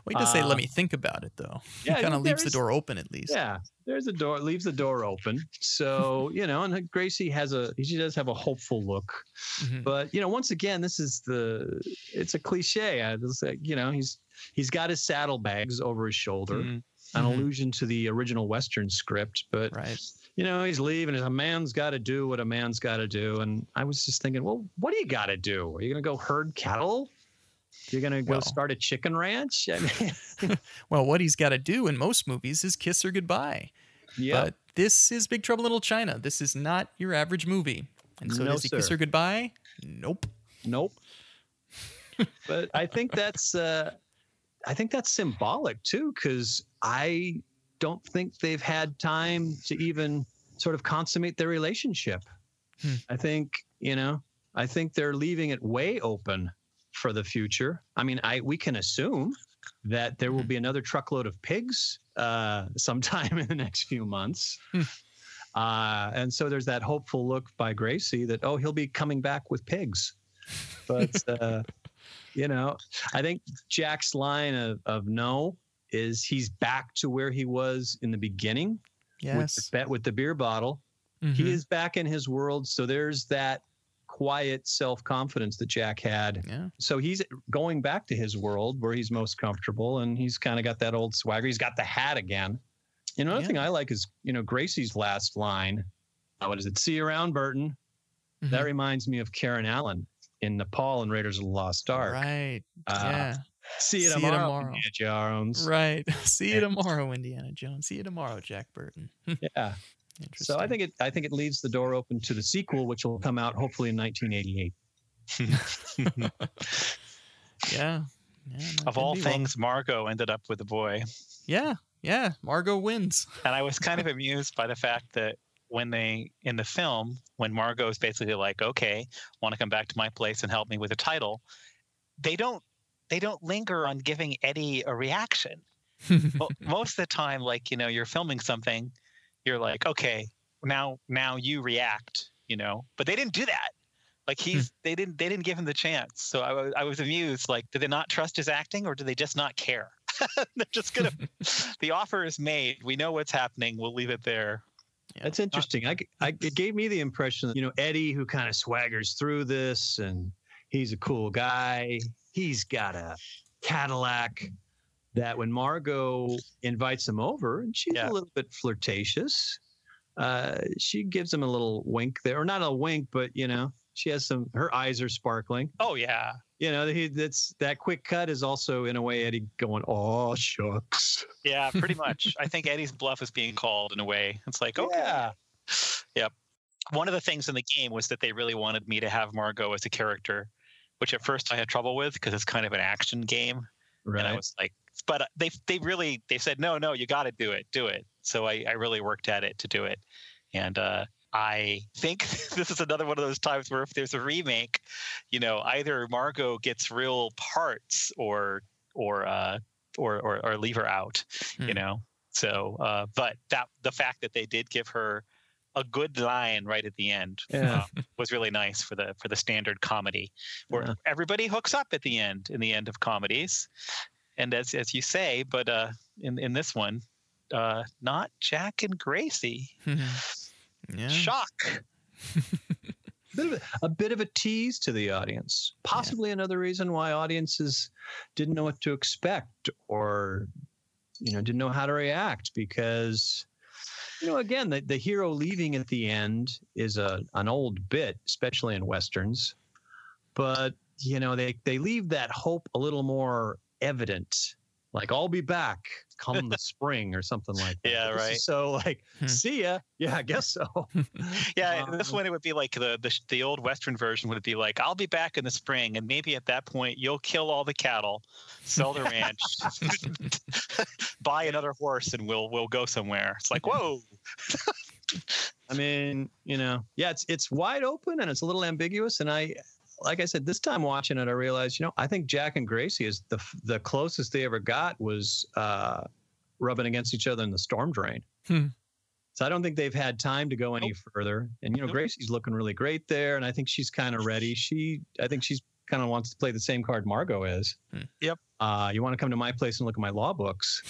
[SPEAKER 1] Wait to say,
[SPEAKER 2] Uh,
[SPEAKER 1] let me think about it, though.
[SPEAKER 2] yeah,
[SPEAKER 1] kind of leaves the door open at least.
[SPEAKER 2] Yeah, there's a door, leaves the door open. So you know, and Gracie has a she does have a hopeful look.
[SPEAKER 1] Mhm.
[SPEAKER 2] But you know, once again, this is the it's a cliche. I just say, you know, he's he's got his saddlebags over his shoulder,
[SPEAKER 5] Mhm.
[SPEAKER 2] an
[SPEAKER 1] Mhm.
[SPEAKER 2] allusion to the original Western script. But
[SPEAKER 1] Right.
[SPEAKER 2] you know, he's leaving. and A man's got to do what a man's got to do. And I was just thinking, well, what do you got to do? Are you going to go herd cattle? You're going to go
[SPEAKER 1] Well-
[SPEAKER 2] start a chicken ranch? I mean,
[SPEAKER 1] Well, what he's got to do in most movies is kiss her goodbye.
[SPEAKER 2] yeah.
[SPEAKER 1] But this is Big Trouble in Little China. This is not your average movie. And so
[SPEAKER 2] No,
[SPEAKER 1] does he kiss her goodbye? Nope.
[SPEAKER 2] Nope. but I think that's uh, I think that's symbolic too, because I don't think they've had time to even sort of consummate their relationship.
[SPEAKER 1] Hmm.
[SPEAKER 2] I think you know I think they're leaving it way open for the future. I mean, I we can assume that there will
[SPEAKER 1] Mhm.
[SPEAKER 2] be another truckload of pigs uh, sometime in the next few months.
[SPEAKER 1] Hmm.
[SPEAKER 2] Uh, and so there's that hopeful look by Gracie that oh he'll be coming back with pigs, but uh, you know I think Jack's line of, of no is he's back to where he was in the beginning with the,
[SPEAKER 1] Yes.
[SPEAKER 2] bet with the beer bottle
[SPEAKER 1] Mhm.
[SPEAKER 2] he is back in his world. So there's that quiet self confidence that Jack had.
[SPEAKER 1] Yeah.
[SPEAKER 2] So he's going back to his world where he's most comfortable and he's kind of got that old swagger. He's got the hat again. You know, another
[SPEAKER 1] Yeah.
[SPEAKER 2] thing I like is, you know, Gracie's last line. uh, What is it? See you around, Burton. That
[SPEAKER 1] Mhm.
[SPEAKER 2] reminds me of Karen Allen in Nepal and Raiders of the Lost Ark.
[SPEAKER 1] Right.
[SPEAKER 2] Uh,
[SPEAKER 1] yeah.
[SPEAKER 2] See you
[SPEAKER 1] See you
[SPEAKER 2] tomorrow,
[SPEAKER 1] tomorrow.
[SPEAKER 2] Indiana Jones.
[SPEAKER 1] Right. See you tomorrow, Indiana Jones. See you tomorrow, Jack Burton.
[SPEAKER 2] Yeah.
[SPEAKER 1] Interesting.
[SPEAKER 2] So I think it I think it leaves the door open to the sequel, which will come out hopefully in 1988.
[SPEAKER 1] Yeah. Yeah.
[SPEAKER 3] of all
[SPEAKER 1] be well.
[SPEAKER 3] things, Margo ended up with a boy.
[SPEAKER 1] Yeah. Yeah. Margo wins.
[SPEAKER 3] And I was kind of amused by the fact that when they in the film, when Margo is basically like, "Okay, want to come back to my place and help me with a title," they don't they don't linger on giving Eddie a reaction. Mo- Most of the time, like you know, you're filming something, you're like, "Okay, now now you react," you know. But they didn't do that. Like hmm. he's they didn't they didn't give him the chance. So I was I was amused. Like, did they not trust his acting, or do they just not care? They're just gonna. the offer is made. We know what's happening. We'll leave it there.
[SPEAKER 2] That's interesting. I, I, it gave me the impression that, you know, Eddie, who kind of swaggers through this and he's a cool guy, he's got a Cadillac that when Margo invites him over and she's
[SPEAKER 3] Yeah.
[SPEAKER 2] a little bit flirtatious, uh, she gives him a little wink there, or not a wink, but, you know, she has some, her eyes are sparkling.
[SPEAKER 3] Oh yeah,
[SPEAKER 2] You know, he, that's that quick cut is also in a way Eddie going, oh, shucks.
[SPEAKER 3] yeah, pretty much. I think Eddie's bluff is being called in a way. It's like, okay,
[SPEAKER 2] Yeah.
[SPEAKER 3] yep. One of the things in the game was that they really wanted me to have Margot as a character, which at first I had trouble with because it's kind of an action game, and I was like, but uh, they they really they said no no you got to do it do it. So I I really worked at it to do it, and uh, I think this is another one of those times where if there's a remake, you know, either Margo gets real parts or or uh, or, or or leave her out, you
[SPEAKER 1] Hmm.
[SPEAKER 3] know. So, uh, but that the fact that they did give her a good line right at the end
[SPEAKER 2] Yeah.
[SPEAKER 3] uh, was really nice for the for the standard comedy, where
[SPEAKER 2] Yeah.
[SPEAKER 3] everybody hooks up at the end in the end of comedies, and as as you say, but uh, in in this one, uh, not Jack and Gracie.
[SPEAKER 1] yeah.
[SPEAKER 3] Shock.
[SPEAKER 2] bit of a, a bit of a tease to the audience. Possibly another reason why audiences didn't know what to expect or you know didn't know how to react because you know again the, the hero leaving at the end is a an old bit especially in westerns but you know they they leave that hope a little more evident like I'll be back come the spring or something like that.
[SPEAKER 3] Yeah, right.
[SPEAKER 2] So like
[SPEAKER 1] Hmm.
[SPEAKER 2] see ya. Yeah, I guess so.
[SPEAKER 3] Yeah, this
[SPEAKER 2] Um,
[SPEAKER 3] one it would be like the, the the old Western version would be like, "I'll be back in the spring, and maybe at that point you'll kill all the cattle, sell the ranch, buy another horse, and we'll we'll go somewhere." It's like, whoa,
[SPEAKER 2] I mean, you know, yeah, it's it's wide open and it's a little ambiguous. And I, like I said, this time watching it, I realized, you know, I think Jack and Gracie is the the closest they ever got was uh, rubbing against each other in the storm drain.
[SPEAKER 1] Hmm.
[SPEAKER 2] So I don't think they've had time to go any further. And you know,
[SPEAKER 3] Nope.
[SPEAKER 2] Gracie's looking really great there, and I think she's kind of ready. She, I think she's kind of wants to play the same card Margo is.
[SPEAKER 1] Hmm.
[SPEAKER 3] Yep.
[SPEAKER 2] Uh, you want to come to my place and look at my law books,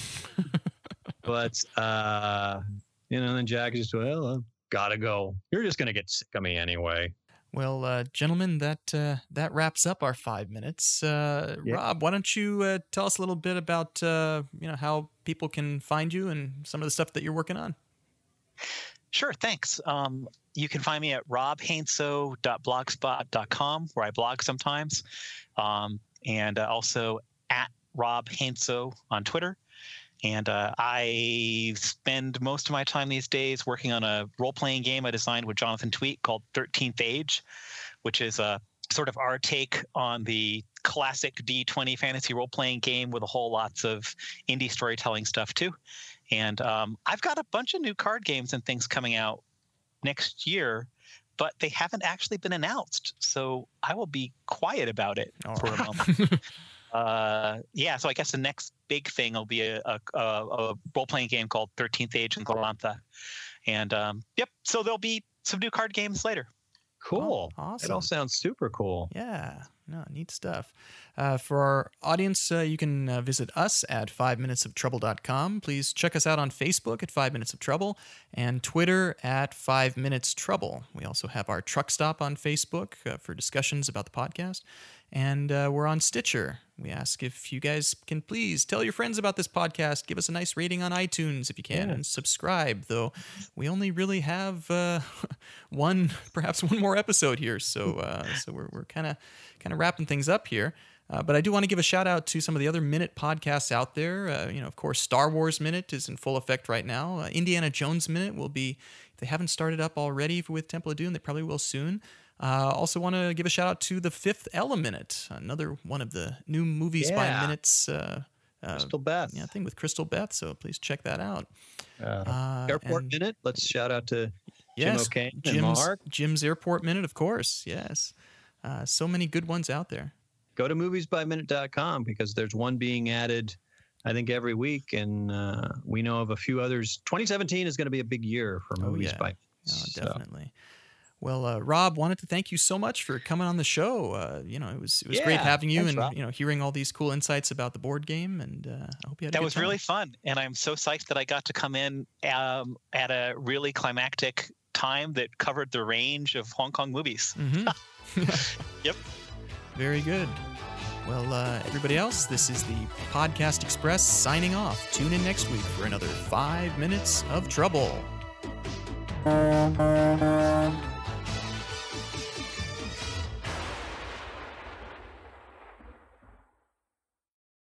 [SPEAKER 2] but uh, you know, then Jack is just well, uh, gotta go. You're just gonna get sick of me anyway.
[SPEAKER 1] Well, uh, gentlemen, that uh, that wraps up our five minutes. Uh,
[SPEAKER 2] Yeah.
[SPEAKER 1] Rob, why don't you uh, tell us a little bit about uh, you know how people can find you and some of the stuff that you're working on?
[SPEAKER 3] Sure, thanks. Um, you can find me at robheinsoo.blogspot.com, where I blog sometimes, um, and uh, also at Rob Heinsoo on Twitter. And uh, I spend most of my time these days working on a role-playing game I designed with Jonathan Tweet called 13th Age, which is a sort of our take on the classic D20 fantasy role-playing game with a whole lots of indie storytelling stuff too. And um, I've got a bunch of new card games and things coming out next year. but they haven't actually been announced. So I will be quiet about it
[SPEAKER 1] All
[SPEAKER 3] for
[SPEAKER 1] right.
[SPEAKER 3] a moment. uh, yeah, so I guess the next big thing will be a, a, a, a role playing game called 13th Age in Glorantha. And um, yep, so there'll be some new card games later.
[SPEAKER 2] Cool.
[SPEAKER 1] Oh,
[SPEAKER 2] It all sounds super cool.
[SPEAKER 1] Yeah, no, neat stuff. Uh, for our audience, uh, you can uh, visit us at 5minutesoftrouble.com. Please check us out on Facebook at 5 Minutes of Trouble and Twitter at 5 Minutes Trouble. We also have our truck stop on Facebook uh, for discussions about the podcast. And uh, we're on Stitcher. We ask if you guys can please tell your friends about this podcast. Give us a nice rating on iTunes if you can,
[SPEAKER 2] Yeah.
[SPEAKER 1] and subscribe. Though we only really have uh, one, perhaps one more episode here, so uh, so we're we're kind of kind of wrapping things up here. Uh, but I do want to give a shout out to some of the other minute podcasts out there. Uh, you know, of course, Star Wars Minute is in full effect right now. Uh, Indiana Jones Minute will be. If they haven't started up already with Temple of Doom, they probably will soon. Uh, also, want to give a shout out to the Fifth Element, another one of the new movies by minutes. Uh, uh,
[SPEAKER 2] Crystal Beth.
[SPEAKER 1] yeah, thing with Crystal Beth. So please check that out.
[SPEAKER 2] Uh,
[SPEAKER 1] Uh,
[SPEAKER 2] Airport
[SPEAKER 1] and-
[SPEAKER 2] Minute. Let's shout out to
[SPEAKER 1] yes,
[SPEAKER 2] Jim O'Kane and
[SPEAKER 1] Jim's,
[SPEAKER 2] Mark.
[SPEAKER 1] Jim's Airport Minute, of course. Yes, uh, so many good ones out there.
[SPEAKER 2] Go to moviesbyminute.com because there's one being added, I think, every week. And uh, we know of a few others. 2017 is going to be a big year for
[SPEAKER 1] Oh,
[SPEAKER 2] Movies
[SPEAKER 1] yeah.
[SPEAKER 2] by
[SPEAKER 1] Oh,
[SPEAKER 2] So,
[SPEAKER 1] definitely. Well, uh, Rob, wanted to thank you so much for coming on the show. Uh, you know, it was it was great having you
[SPEAKER 2] thanks,
[SPEAKER 1] and
[SPEAKER 2] Rob.
[SPEAKER 1] you know hearing all these cool insights about the board game. And uh, I hope you had a
[SPEAKER 3] That was
[SPEAKER 1] time.
[SPEAKER 3] really fun, and I'm so psyched that I got to come in um, at a really climactic time that covered the range of Hong Kong movies.
[SPEAKER 1] Mhm.
[SPEAKER 3] Yep.
[SPEAKER 1] Very good. Well, uh, everybody else, this is the Podcast Express signing off. Tune in next week for another five minutes of trouble.